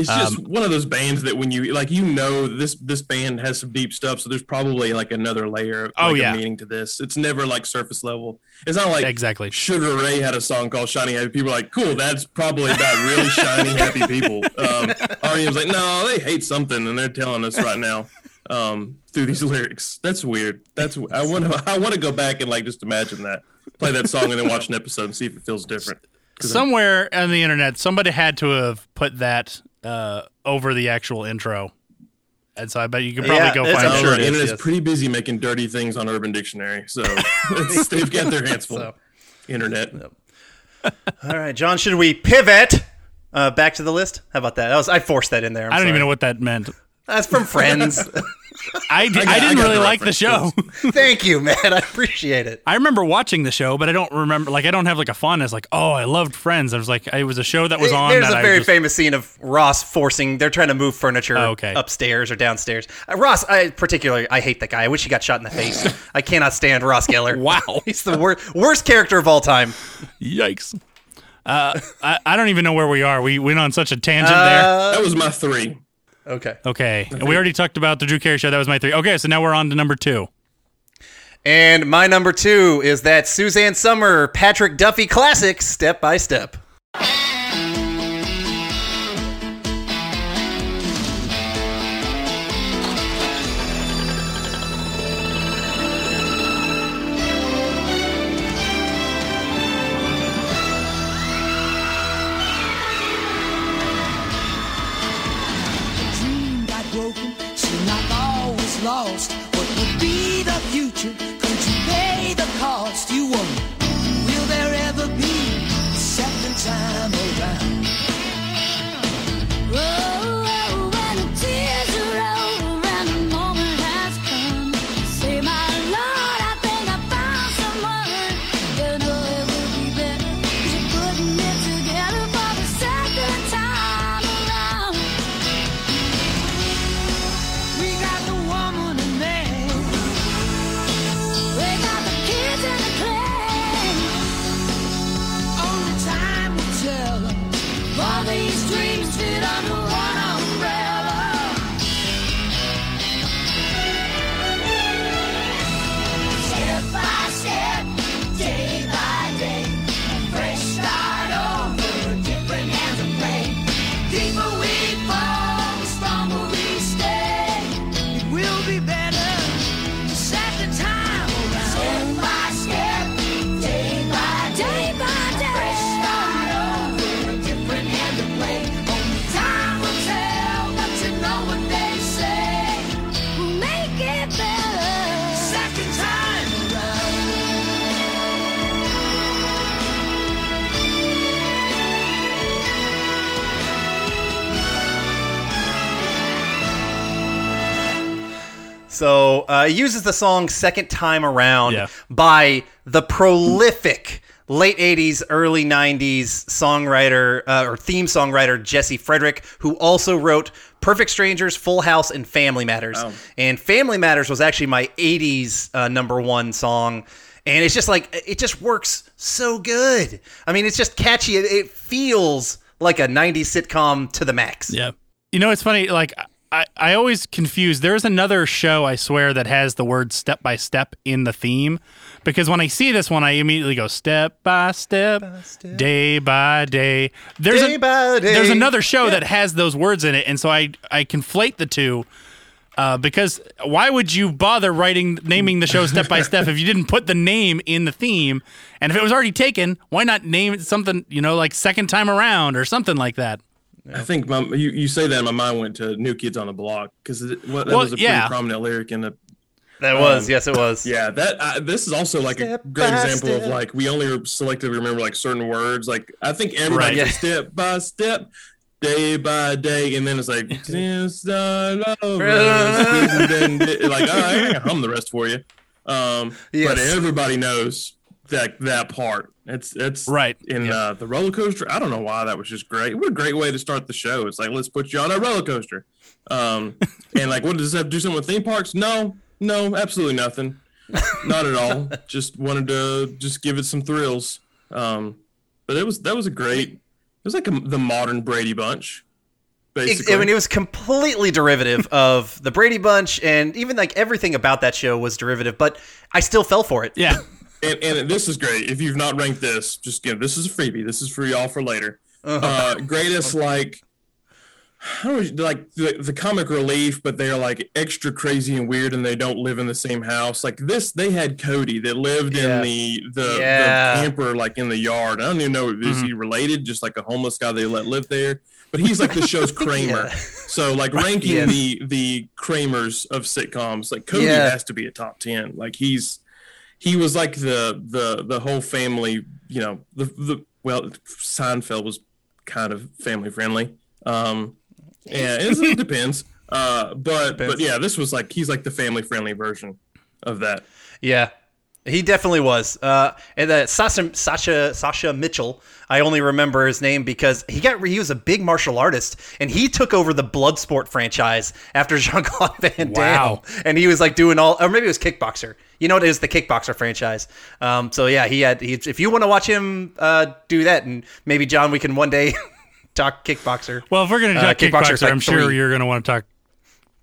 It's just Um, one of those bands that when you like, you know, this this band has some deep stuff. So there's probably like another layer of Oh, yeah. meaning to this. It's never like surface level. It's not like Exactly. Sugar Ray had a song called "Shiny Happy People." Like, cool, that's probably about really (laughs) shiny happy people. Um, REM's like, no, they hate something, and they're telling us right now um, through these lyrics. That's weird. That's I want to I want to go back and like just imagine that, play that song, and then watch an episode and see if it feels different. I'm- somewhere on the internet, somebody had to have put that uh, over the actual intro, and so I bet you can probably Yeah, go find it. sure it the is, internet's yes. pretty busy making dirty things on Urban Dictionary, so (laughs) they've got their hands full. So. Internet. (laughs) All right, John, should we pivot uh, back to the list? How about that? that was, I forced that in there. I'm I don't sorry. even know what that meant. That's from Friends. (laughs) I, d- I got- I I didn't got really the like the show. (laughs) Thank you, man. I appreciate it. I remember watching the show, but I don't remember. Like, I don't have like a fondness. Like, oh, I loved Friends. I was like, it was a show that was on. There's that a I very just- famous scene of Ross forcing. They're trying to move furniture Oh, okay. upstairs or downstairs. Uh, Ross, I particularly, I hate that guy. I wish he got shot in the face. (laughs) I cannot stand Ross Geller. Wow. he's the wor- worst character of all time. Yikes. Uh, I, I don't even know where we are. We went on such a tangent Uh, there. That was my three. Okay. Okay. And we already talked about the Drew Carey show. That was my three. Okay, so now we're on to number two. And my number two is that Suzanne Summer Patrick Duffy classic, Step by Step. Uh, he uses the song Second Time Around Yeah. by the prolific late 80s, early 90s songwriter uh, or theme songwriter Jesse Frederick, who also wrote Perfect Strangers, Full House, and Family Matters. Oh. And Family Matters was actually my 80s uh, number one song. And it's just like, it just works so good. I mean, it's just catchy. It, it feels like a 90s sitcom to the max. Yeah. You know, it's funny. Like, I, I always confuse. There's another show, I swear, that has the word step by step in the theme. Because when I see this one, I immediately go step by step, day by day. There's Day by day. There's another show that has those words in it, and so I I conflate the two. Uh, because why would you bother writing naming the show step by step if you didn't put the name in the theme? And if it was already taken, why not name it something you know like second time around or something like that? I think my, you, you say that, my mind went to New Kids on the Block because that Well, was a pretty prominent lyric in the. That was, yes, it was. Yeah, that uh, this is also like Step a great by example of like we only selectively remember like certain words. Like I think everybody Right. goes step by step, day by day, and then it's like (laughs) since the over, (laughs) then like all right, I can hum the rest for you. Um, Yes. but everybody knows that that part. It's it's Right. in uh, the roller coaster. I don't know why that was just great. What a great way to start the show. It's like let's put you on a roller coaster. Um, (laughs) and like, what does that have to do something with theme parks? No, no, absolutely nothing. Not at all. (laughs) just wanted to just give it some thrills. Um, but it was that was a great. It was like a, the modern Brady Bunch. Basically, I mean, it was completely derivative (laughs) of the Brady Bunch, and even like everything about that show was derivative. But I still fell for it. Yeah. And, and this is great. If you've not ranked this, just give this is a freebie. This is for y'all for later. uh greatest like how like the, the comic relief, but they're like extra crazy and weird, and they don't live in the same house. Like this, they had Cody that lived Yeah. in the the, Yeah. the camper, like in the yard. I don't even know is he related, just like a homeless guy they let live there. But he's like the show's (laughs) Kramer. Yeah. So like ranking Yes. the the Kramers of sitcoms, like Cody has to be a top ten. Like he's he was like the the the whole family. You know the the well Seinfeld was kind of family friendly. Um, yeah, it, it depends. Uh, but but yeah, this was like he's like the family friendly version of that. Yeah, he definitely was. Uh, and uh, Sasha Sasha Sasha Mitchell. I only remember his name because he got he was a big martial artist and he took over the Bloodsport franchise after (laughs) Jean Claude Van Damme. Wow. And he was like doing all, or maybe it was Kickboxer. You know, it is the Kickboxer franchise. Um, so yeah, he had. He, if you want to watch him uh, do that, and maybe John, we can one day (laughs) talk Kickboxer. Well, if we're going to Uh, talk kickboxer, like I'm sure three. you're going to want to talk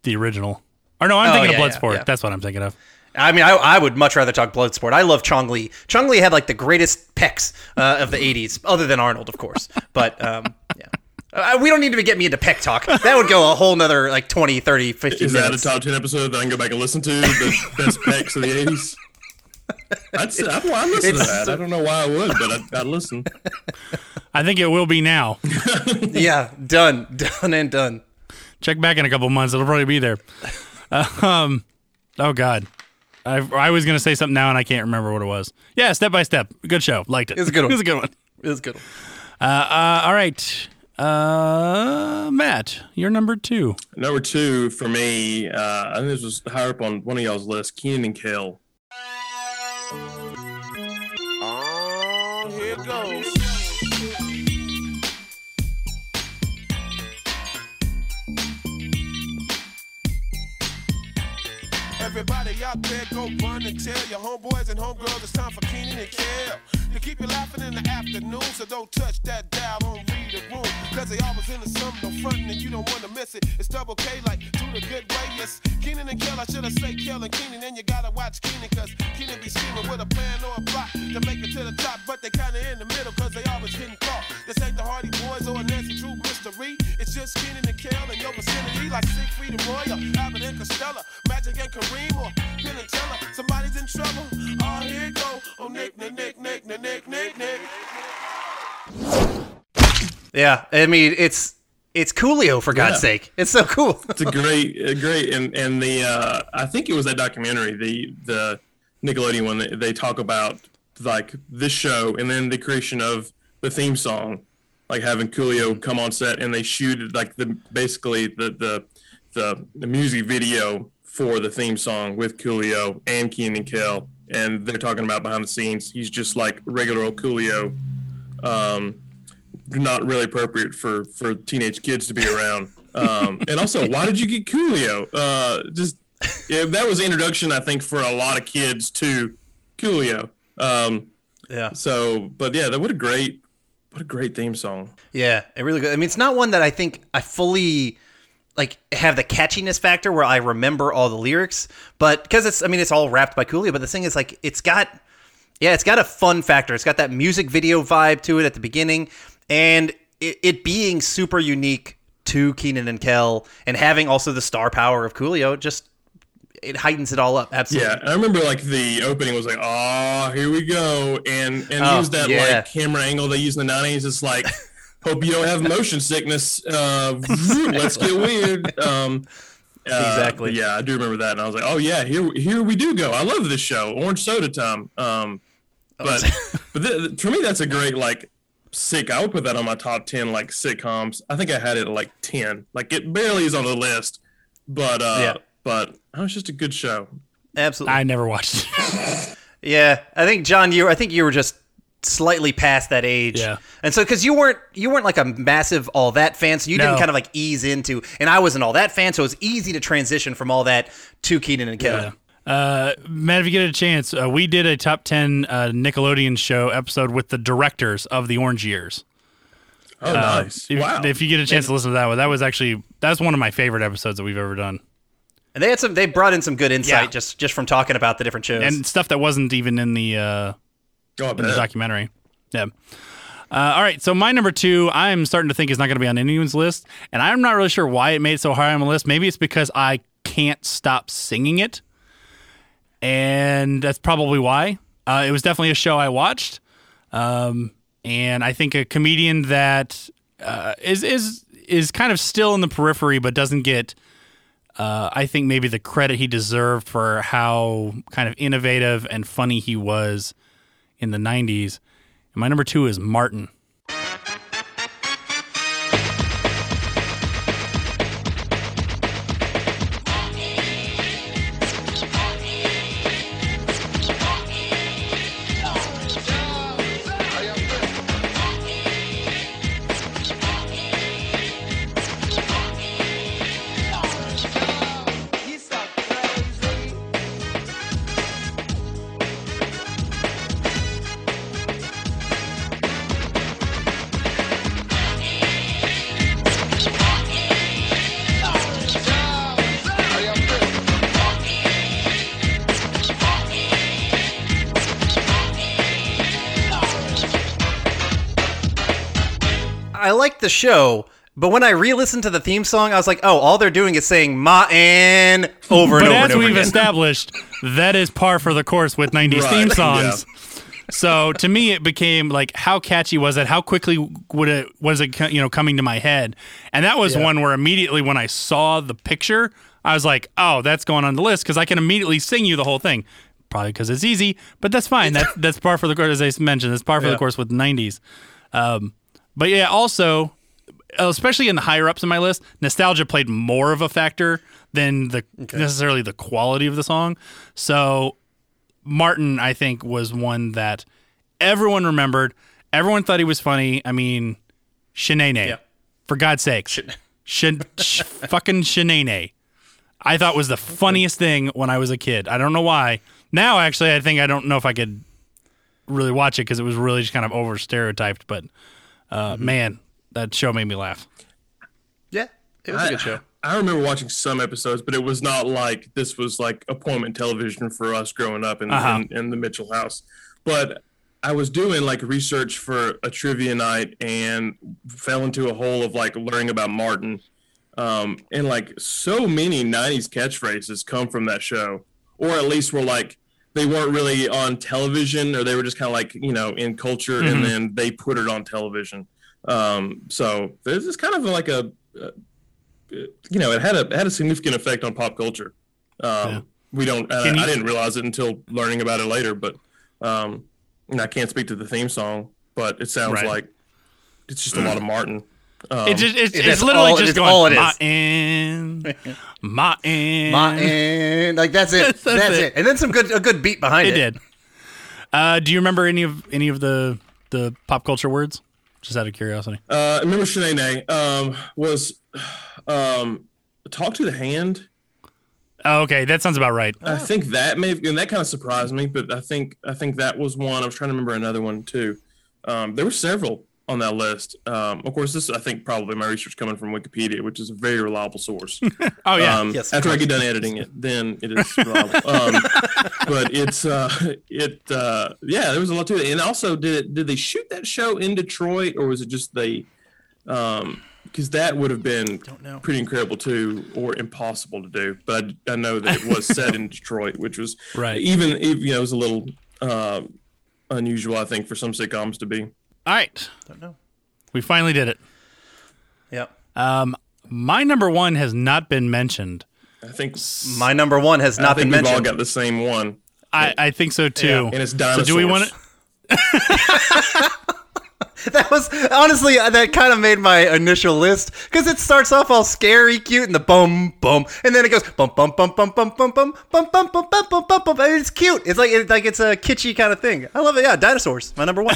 the original. Or no, I'm Oh, thinking yeah, of yeah, Bloodsport. yeah. That's what I'm thinking of. I mean, I, I would much rather talk Bloodsport. I love Chong Li. Chong Li had like the greatest pecs uh, of the 80s, other than Arnold, of course. But um, yeah. Uh, we don't need to get me into peck talk. That would go a whole nother like 20, 30, 50 Is that a top ten episode that I can go back and listen to? The best pecs of the eighties. I'd, say- I'd, I'd listen to that. I don't know why I would, but I'd, I'd listen. I think it will be now. (laughs) yeah, done. Done and done. Check back in a couple months. It'll probably be there. (laughs) Um, oh, God. I, I was going to say something now and I can't remember what it was. Yeah, step by step. Good show. Liked it. It was a good (laughs) one. it was a good one. It was a good. One. Uh, uh, all right. Uh, Matt, you're number two. Number two for me, uh, I think this was higher up on one of y'all's list. Kenan and Kel. Everybody out there go run and tell your homeboys and homegirls it's time for Kenan and Kel. To keep you laughing in the afternoon, so don't touch that dial, don't read room. Cause they always in the summer, no frontin' and you don't wanna miss it. It's double K like do the good way, yes. Kenan and Kel, I should have said Kel and Kenan, and you gotta watch Kenan, cause Kenan be scheming with a plan or a plot to make it to the top, but they kinda in the middle, cause they always getting caught. This ain't the Hardy Boys or a Nancy Drew mystery. It's just Kenan and Kel in your vicinity, like Siegfried and Roy, Abbott and Costello, Magic and Kareem, or Penn and Teller. Somebody's in trouble. Oh, here it go. Oh, Nick, Nick, Nick, Nick, Nick, Nick, Nick, Nick. Yeah, I mean, it's it's Coolio for God's Yeah. sake. It's so cool. (laughs) It's a great, a great, and and the uh, I think it was that documentary, the the Nickelodeon one. That they talk about like this show, and then the creation of the theme song, like having Coolio come on set, and they shoot like the basically the the the, the music video for the theme song with Coolio and Kenan and Kel, and they're talking about behind the scenes. He's just like regular old Coolio. Um, not really appropriate for for teenage kids to be around. Um, and also, why did you get Coolio? Uh, just yeah, that was the introduction, I think, for a lot of kids to Coolio. Um, yeah. So, but yeah, that what a great, what a great theme song. Yeah, it really good. I mean, it's not one that I think I fully like have the catchiness factor where I remember all the lyrics, but because it's I mean it's all wrapped by Coolio, but the thing is like it's got yeah, it's got a fun factor. It's got that music video vibe to it at the beginning, and it, it being super unique to Kenan and Kel, and having also the star power of Coolio, just it heightens it all up. Absolutely. Yeah, I remember like the opening was like, "Oh, here we go," and and Oh, use that yeah. like camera angle they use in the nineties. It's like hope you don't have motion sickness. Uh, let's get weird. (laughs) Um, uh, Exactly. Yeah, I do remember that, and I was like, oh yeah, here here we do go. I love this show, Orange Soda Time. Um, but but th- th- for me, that's a great like sick. I would put that on my top ten like sitcoms. I think I had it at like ten. Like it barely is on the list, but uh, Yeah. but it was just a good show. Absolutely. I never watched it. (laughs) Yeah, I think John, you I think you were just slightly past that age. Yeah. And so cuz you weren't you weren't like a massive all that fan, so you didn't kind of like ease into and I wasn't all that fan, so it was easy to transition from all that to Kenan and Kevin. Uh, Matt, if you get a chance, uh, we did a top 10 uh, Nickelodeon show episode with the directors of the Orange Years. Oh, Uh, nice! If, wow. if you get a chance to listen to that one, that was actually that was one of my favorite episodes that we've ever done, And they had some they brought in some good insight Yeah. just just from talking about the different shows. and stuff that wasn't even in the uh, Oh, in the documentary. Yeah. Uh, all right, so my number two, I'm starting to think is not going to be on anyone's list, and I'm not really sure why it made it so high on the list. Maybe it's because I can't stop singing it, and that's probably why. Uh, it was definitely a show I watched, um, and I think a comedian that uh, is is is kind of still in the periphery, but doesn't get. Uh, I think maybe the credit he deserved for how kind of innovative and funny he was in the 90s. And my number two is Martin. Show, but when I re-listened to the theme song, I was like, "Oh, all they're doing is saying Martin over but and over as and over we've again." established, that is par for the course with 90s Right, theme (laughs) yeah. songs. So to me, it became like, how catchy was it? How quickly would it was it you know coming to my head? And that was Yeah. one where immediately when I saw the picture, I was like, oh, that's going on the list because I can immediately sing you the whole thing. Probably because it's easy, but that's fine. That (laughs) that's par for the course, as I mentioned. That's par for Yeah. the course with 90s. Um, but yeah, also especially in the higher ups in my list, nostalgia played more of a factor than the necessarily the quality of the song. So Martin, I think, was one that everyone remembered. Everyone thought he was funny. I mean, Sheneneh, for God's sake, Shin, sh- (laughs) fucking Sheneneh. I thought was the funniest thing when I was a kid. I don't know why. Now, actually, I think I don't know if I could really watch it because it was really just kind of over stereotyped. But uh, man, that show made me laugh. Yeah, it was a good show. I remember watching some episodes, but it was not like this was like appointment television for us growing up in, Uh-huh. in, in the Mitchell house. But I was doing like research for a trivia night and fell into a hole of like learning about Martin. Um, and like so many 90s catchphrases come from that show, or at least were like they weren't really on television or they were just kind of like, you know, in culture Mhm. and then they put it on television. Um, so this is kind of like a, uh, you know, it had a it had a significant effect on pop culture. Um, We don't. I, you- I didn't realize it until learning about it later. But um, and I can't speak to the theme song, but it sounds Right. like it's just a lot of Martin. Um, it just, it's, It- it's literally all- just it's going all it is. Martin, Martin, Martin, like that's it. (laughs) That's That's, it. it. And then some good a good beat behind It it. did. Uh, do you remember any of any of the the pop culture words? Just out of curiosity. Uh, I remember Sheneneh um, was um, talk to the hand. Oh, okay, that sounds about right. I think that may have, and that kind of surprised me, but I think I think that was one. I was trying to remember another one too. Um, there were several on that list. Um, of course, this I think probably my research coming from Wikipedia, which is a very reliable source. (laughs) Oh yeah, Um, Yes, after I get done editing it, then it is reliable. (laughs) um, but it's uh, it uh, yeah, there was a lot to it. And also, did it did they shoot that show in Detroit or was it just they? Um, because that would have been pretty incredible too, or impossible to do. But I, I know that it was set in Detroit, which was (laughs) Right. Even you know, it was a little uh, unusual, I think, for some sitcoms to be. All right. Don't know. We finally did it. Yep. Um, my number one has not been mentioned. I think My number one has I not think been we've all got the same one. I, I think so too. And it's dinosaurs. So do we want to? (laughs) that was honestly uh, that kind of made my initial list because it starts off all scary, cute, and the bum bum, and then it goes bum bum bum bum bum bum bum bum bum bum bum bum bum bum. It's cute. It's like it's like it's a kitschy kind of thing. I love it. Yeah, dinosaurs, my number one.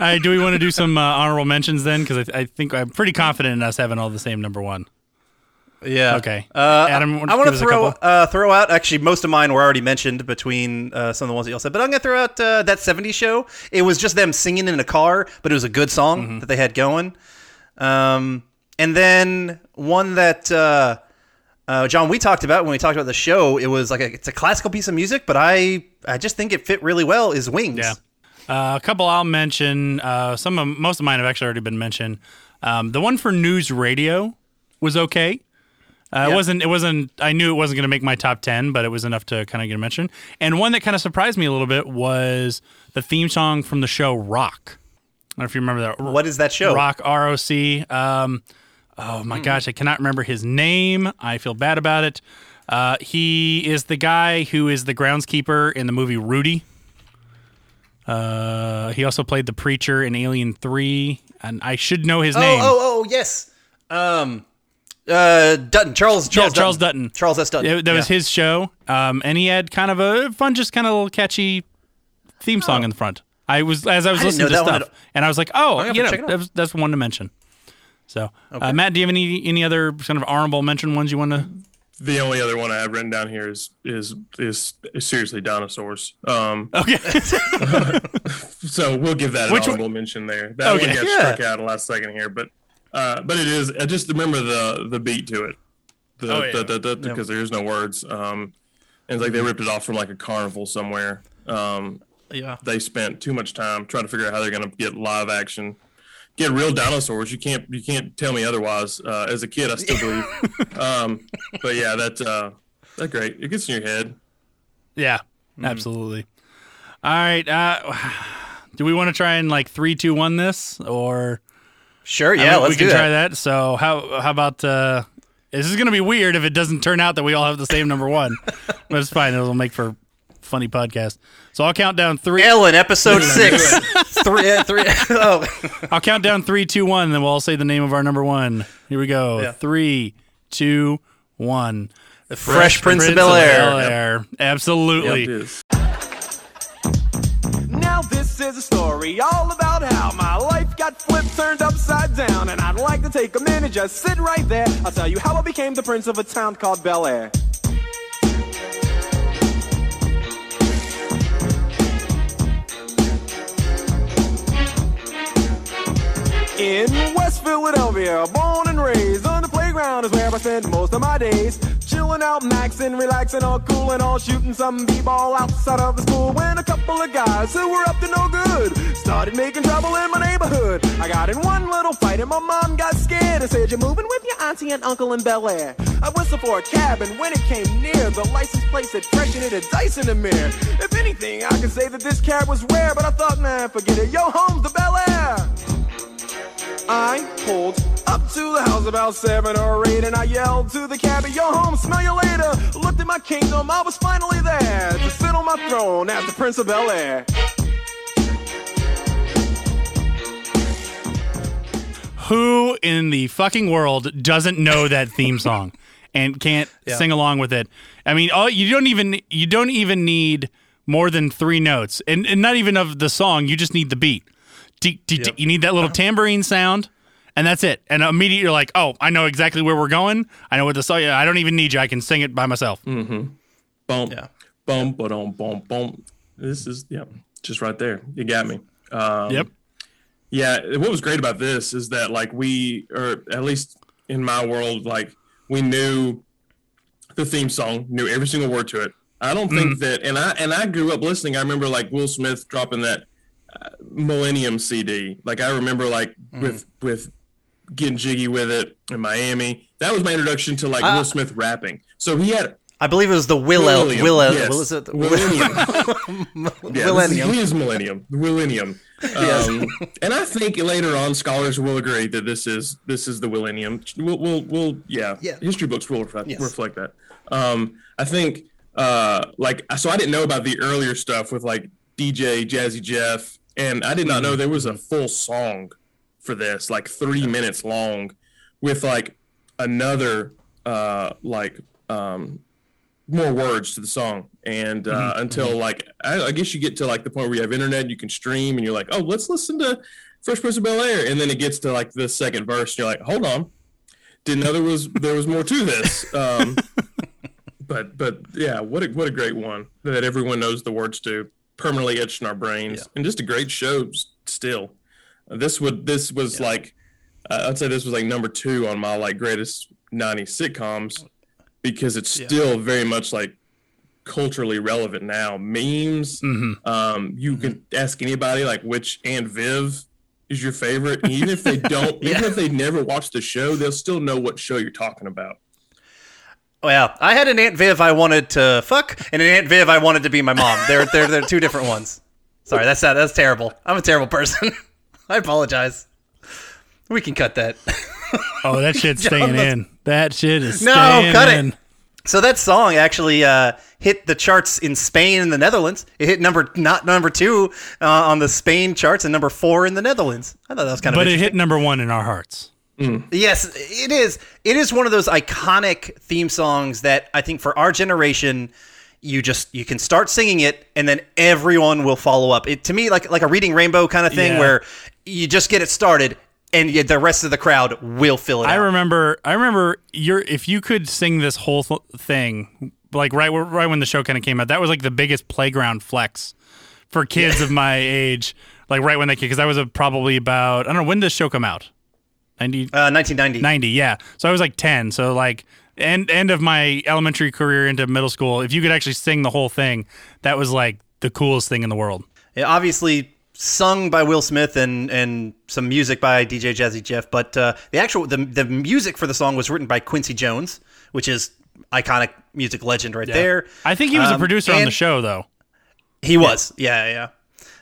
All right, do we want to do some uh, honorable mentions then? Because I, I think I'm pretty confident in us having all the same number one. Yeah. Okay. Uh, Adam, I want to throw uh, throw out. Actually, most of mine were already mentioned between uh, some of the ones that y'all said. But I'm gonna throw out uh, that '70s show. It was just them singing in a car, but it was a good song Mm-hmm. that they had going. Um, and then one that uh, uh, John we talked about when we talked about the show. It was like a, it's a classical piece of music, but I I just think it fit really well. Is Wings? Yeah. Uh, a couple I'll mention. Uh, some of most of mine have actually already been mentioned. Um, the one for news radio was okay. Uh, It wasn't. It wasn't. I knew it wasn't going to make my top ten, but it was enough to kind of get a mention. And one that kind of surprised me a little bit was the theme song from the show Roc. I don't know if you remember that. What is that show? Roc R O C. Um, oh my gosh, I cannot remember his name. I feel bad about it. Uh, he is the guy who is the groundskeeper in the movie Rudy. Uh, he also played the preacher in Alien Three, and I should know his Oh name. oh oh yes. Um, uh, Dutton Charles Charles yeah, Charles Dutton. Charles S Dutton. That, that was Yeah. his show, um, and he had kind of a fun, just kind of little catchy theme song in the front. I was as I was Oh. I listening to know that one stuff, and I was like, "Oh, you know, check it that's, that's one to mention." So, Okay. uh, Matt, do you have any any other kind of honorable mention ones you want to? The only other one I have written down here is is is, is seriously dinosaurs. Um, Okay. (laughs) so we'll give that an Which one- honorable mention there. That Okay. one got Yeah. struck out last second here, but uh, but it is. I just remember the the beat to it, the Oh, yeah. because there's no words. Um, and it's like they ripped it off from like a carnival somewhere. Um, Yeah. they spent too much time trying to figure out how they're going to get live action, get real dinosaurs. You can't you can't tell me otherwise. Uh, as a kid, I still (laughs) believe. um, but yeah, that uh, that great. It gets in your head. Yeah, Hmm. absolutely. All right. Uh, (sighs) do we want to try and like three, two, one this or? Sure. I Yeah. mean, let's we can do try that. that. So how how about uh, this is going to be weird if it doesn't turn out that we all have the same number one, (laughs) but it's fine. It'll make for funny podcast. So I'll count down three. Ellen, episode (laughs) six. three. uh, three. (laughs) Oh. I'll count down three, two, one, and then we'll all say the name of our number one. Here we go. Yeah. Three, two, one. The Fresh Prince of Bel-Air. Bel-Air. Absolutely. Yep. Now this is a story all about how my life got flipped, turned upside down, and I'd like to take a minute, just sit right there. I'll tell you how I became the prince of a town called Bel Air. In West Philadelphia, born and raised is where I spend most of my days. Chilling out, maxing, relaxing, all cool and all shooting some b-ball outside of the school. When a couple of guys who were up to no good started making trouble in my neighborhood. I got in one little fight and my mom got scared and said, "You're moving with your auntie and uncle in Bel Air." I whistled for a cab and when it came near, the license plate said fresh and it had dice in the mirror. If anything, I could say that this cab was rare, but I thought, man, forget it. Yo, home's the Bel Air. I pulled up to the house about seven or eight, and I yelled to the cabbie, "Yo, home, smell you later." Looked at my kingdom, I was finally there to sit on my throne as the Prince of Bel Air. Who in the fucking world doesn't know that theme song and can't (laughs) Yeah. sing along with it? I mean, all you don't even you don't even need more than three notes, and, and not even of the song. You just need the beat. Dee, dee, dee. You need that little tambourine sound, and that's it. And immediately you're like, oh, I know exactly where we're going. I know what the song. I don't even need you. I can sing it by myself. Mm-hmm. Boom. Yeah. Boom. Boom. Boom. Boom. This is yep. Just right there. You got me. Um, Yep. Yeah. What was great about this is that like we, or at least in my world, like we knew the theme song, knew every single word to it. I don't think that, and I and I grew up listening. I remember like Will Smith dropping that Millennium CD. Like I remember like with with getting jiggy with it in Miami. That was my introduction to like Ah. Will Smith rapping. So he had I believe it was the Will William, Will yes. Will is it Millennium. Yeah, Millennium. This is millennium. Millennium. (laughs) Yes. Um, and I think later on, scholars will agree that this is this is the millennium. We'll, we'll, we'll yeah, Yeah. History books will reflect, Yes. reflect that. Um, I think, uh, like, so I didn't know about the earlier stuff with like DJ Jazzy Jeff, and I did not know there was a full song for this, like three minutes long, with like another uh like um more words to the song. And uh until like I, I guess you get to like the point where you have internet you can stream and you're like oh let's listen to fresh prince of bel air. And then it gets to like the second verse and you're like hold on. Didn't know there was there was more to this. (laughs) Um but but yeah what a what a great one that everyone knows the words to permanently etched in our brains and just a great show still this would this was like uh, I'd say this was like number two on my like greatest '90s sitcoms because it's still very much like culturally relevant now. Memes. Um, you can ask anybody like which Aunt Viv is your favorite, and even if they (laughs) don't, even if they never watched the show, they'll still know what show you're talking about. Oh yeah, I had an Aunt Viv I wanted to fuck, and an Aunt Viv I wanted to be my mom. They're they're they're two different ones. Sorry, that's not, that's terrible. I'm a terrible person. (laughs) I apologize. We can cut that. (laughs) Oh, that shit's staying in. That shit is No, cut in. it. So that song actually uh, hit the charts in Spain and the Netherlands. It hit number not number two uh, on the Spain charts and number four in the Netherlands. I thought that was kind of But it hit number one in our hearts. Yes, it is. It is one of those iconic theme songs that I think for our generation, you just you can start singing it and then everyone will follow up. It to me like like a reading rainbow kind of thing Yeah. where you just get it started and you, the rest of the crowd will fill it I out. remember. I remember. You're if you could sing this whole th- thing, like right right when the show kind of came out, that was like the biggest playground flex for kids of my age. Like right when they because I was uh, probably about I don't know when did this show come out. 90, uh, 1990. 90, yeah. So I was like 10. So like end end of my elementary career into middle school. If you could actually sing the whole thing, that was like the coolest thing in the world. Yeah, obviously sung by Will Smith and and some music by DJ Jazzy Jeff, but uh, the actual the the music for the song was written by Quincy Jones, which is iconic music legend right Yeah. there. I think he was a Um, producer on the show though. He was, yeah, yeah.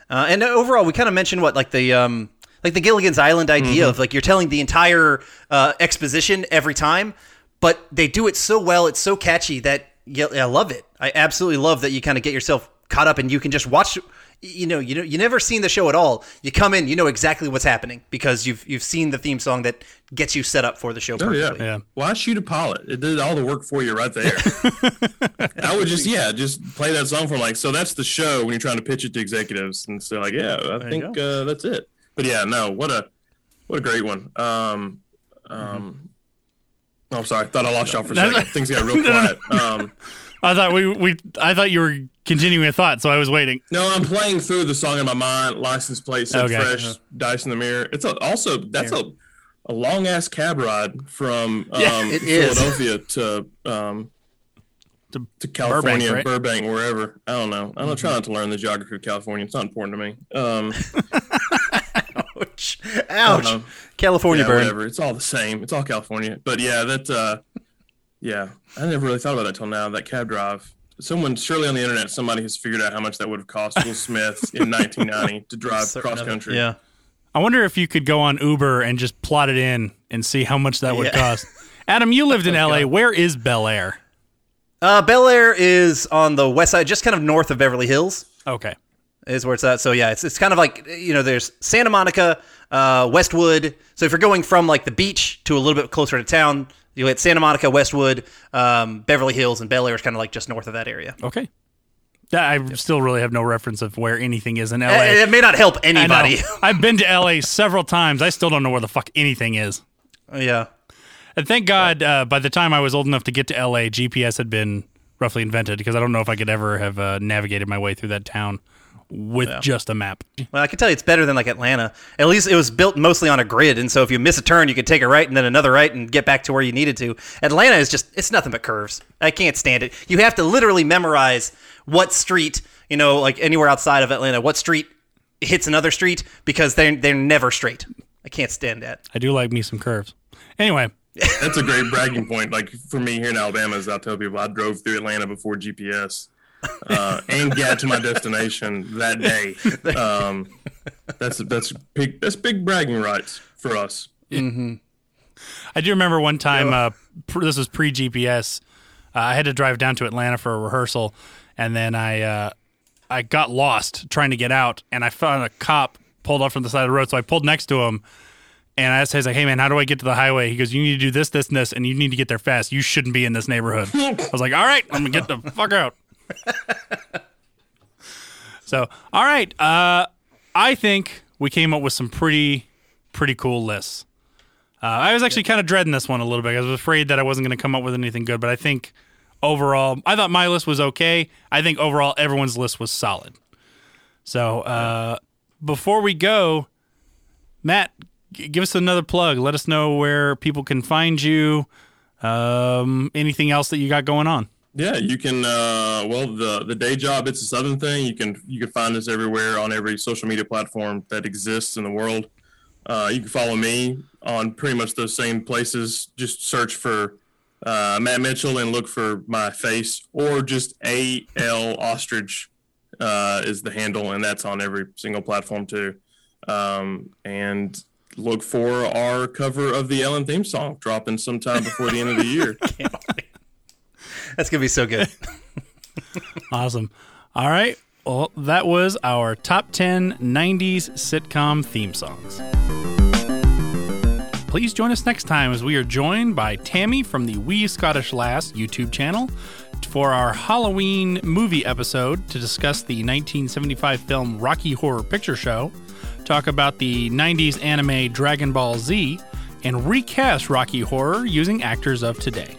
Uh, and overall, we kind of mentioned what like the um like the Gilligan's Island idea Mm-hmm. of like you're telling the entire uh, exposition every time, but they do it so well, it's so catchy that yeah, I love it. I absolutely love that you kind of get yourself caught up and you can just watch. You know, you know, you never seen the show at all. You come in, you know exactly what's happening because you've you've seen the theme song that gets you set up for the show Oh yeah. perfectly. Why shoot a pilot? It did all the work for you right there. (laughs) I would just yeah, just play that song for like so that's the show when you're trying to pitch it to executives and so like yeah, I you think uh, that's it. But yeah, no, what a what a great one. Um um oh, I'm sorry, I thought I lost y'all for a second. Things got (laughs) real quiet. Um (laughs) I thought we we I thought you were continuing a thought, so I was waiting. No, I'm playing through the song in my mind. License plate, said Okay. fresh, Uh-huh. dice in the mirror. It's a, also that's a a long ass cab ride from um, Yeah, is. Philadelphia (laughs) to um to, California, right? Burbank, wherever. I don't know. I'm not trying to learn the geography of California. It's not important to me. Um, Ouch! Ouch! California yeah, burn. whatever. It's all the same. It's all California. But yeah, that uh, yeah, I never really thought about that till now. That cab drive. Someone surely on the internet, somebody has figured out how much that would have cost Will (laughs) Smith in 1990 to drive Certain cross country. Yeah. I wonder if you could go on Uber and just plot it in and see how much that would Yeah. cost. Adam, you lived in LA. Where is Bel Air? Uh, Bel Air is on the west side, just kind of north of Beverly Hills. Okay. Is where it's at. So yeah, it's it's kind of like you know, there's Santa Monica, uh, Westwood. So if you're going from like the beach to a little bit closer to town, you hit Santa Monica, Westwood, um, Beverly Hills, and Bel Air is kind of like just north of that area. Okay. That- I still really have no reference of where anything is in LA. Uh, It, it may not help anybody. (laughs) I've been to LA several times. I still don't know where the fuck anything is. yeah. And thank God, uh, by the time I was old enough to get to LA, GPS had been roughly invented because I don't know if I could ever have uh, navigated my way through that town with just a map. Well, I can tell you it's better than like Atlanta. At least it was built mostly on a grid, and so if you miss a turn, you could take a right and then another right and get back to where you needed to. Atlanta is just it's nothing but curves. I can't stand it. You have to literally memorize what street, you know, like anywhere outside of Atlanta, what street hits another street because they're they're never straight. I can't stand that. I do like me some curves. Anyway, That's a great bragging point. Like for me here in Alabama, as I tell people, I drove through Atlanta before GPS uh, and got to my destination that day. Um, that's that's big. That's big bragging rights for us. Mm-hmm. I do remember one time. Uh, pr- this was pre GPS. Uh, I had to drive down to Atlanta for a rehearsal, and then I uh, I got lost trying to get out, and I found a cop pulled up from the side of the road. So I pulled next to him, and I asked him, like, "Hey man, how do I get to the highway?" He goes, "You need to do this, this, and this, and you need to get there fast. You shouldn't be in this neighborhood." (laughs) I was like, "All right, I'm gonna get the fuck out." So, all right, uh, I think we came up with some pretty pretty cool lists. Uh, I was actually kind of dreading this one a little bit. I was afraid that I wasn't going to come up with anything good, but I think overall, I thought my list was okay. I think overall, everyone's list was solid. So uh, before we go, Matt, g- give us another plug. Let us know where people can find you. Um, anything else that you got going on? Yeah, you can. Uh, well, the the day job, it's a Southern thing. You can you can find us everywhere on every social media platform that exists in the world. Uh, you can follow me on pretty much those same places. Just search for uh, Matt Mitchell and look for my face, or just A L Ostrich uh, is the handle, and that's on every single platform too. Um, and look for our cover of the Ellen theme song dropping sometime before the end of the year. (laughs) That's gonna be so good. (laughs) Awesome. All right. Well, that was our top 10 90s sitcom theme songs. Please join us next time as we are joined by Tammy from the We Scottish Lass YouTube channel for our Halloween movie episode to discuss the 1975 film Rocky Horror Picture Show, talk about the 90s anime Dragon Ball Z, and recast Rocky Horror using actors of today.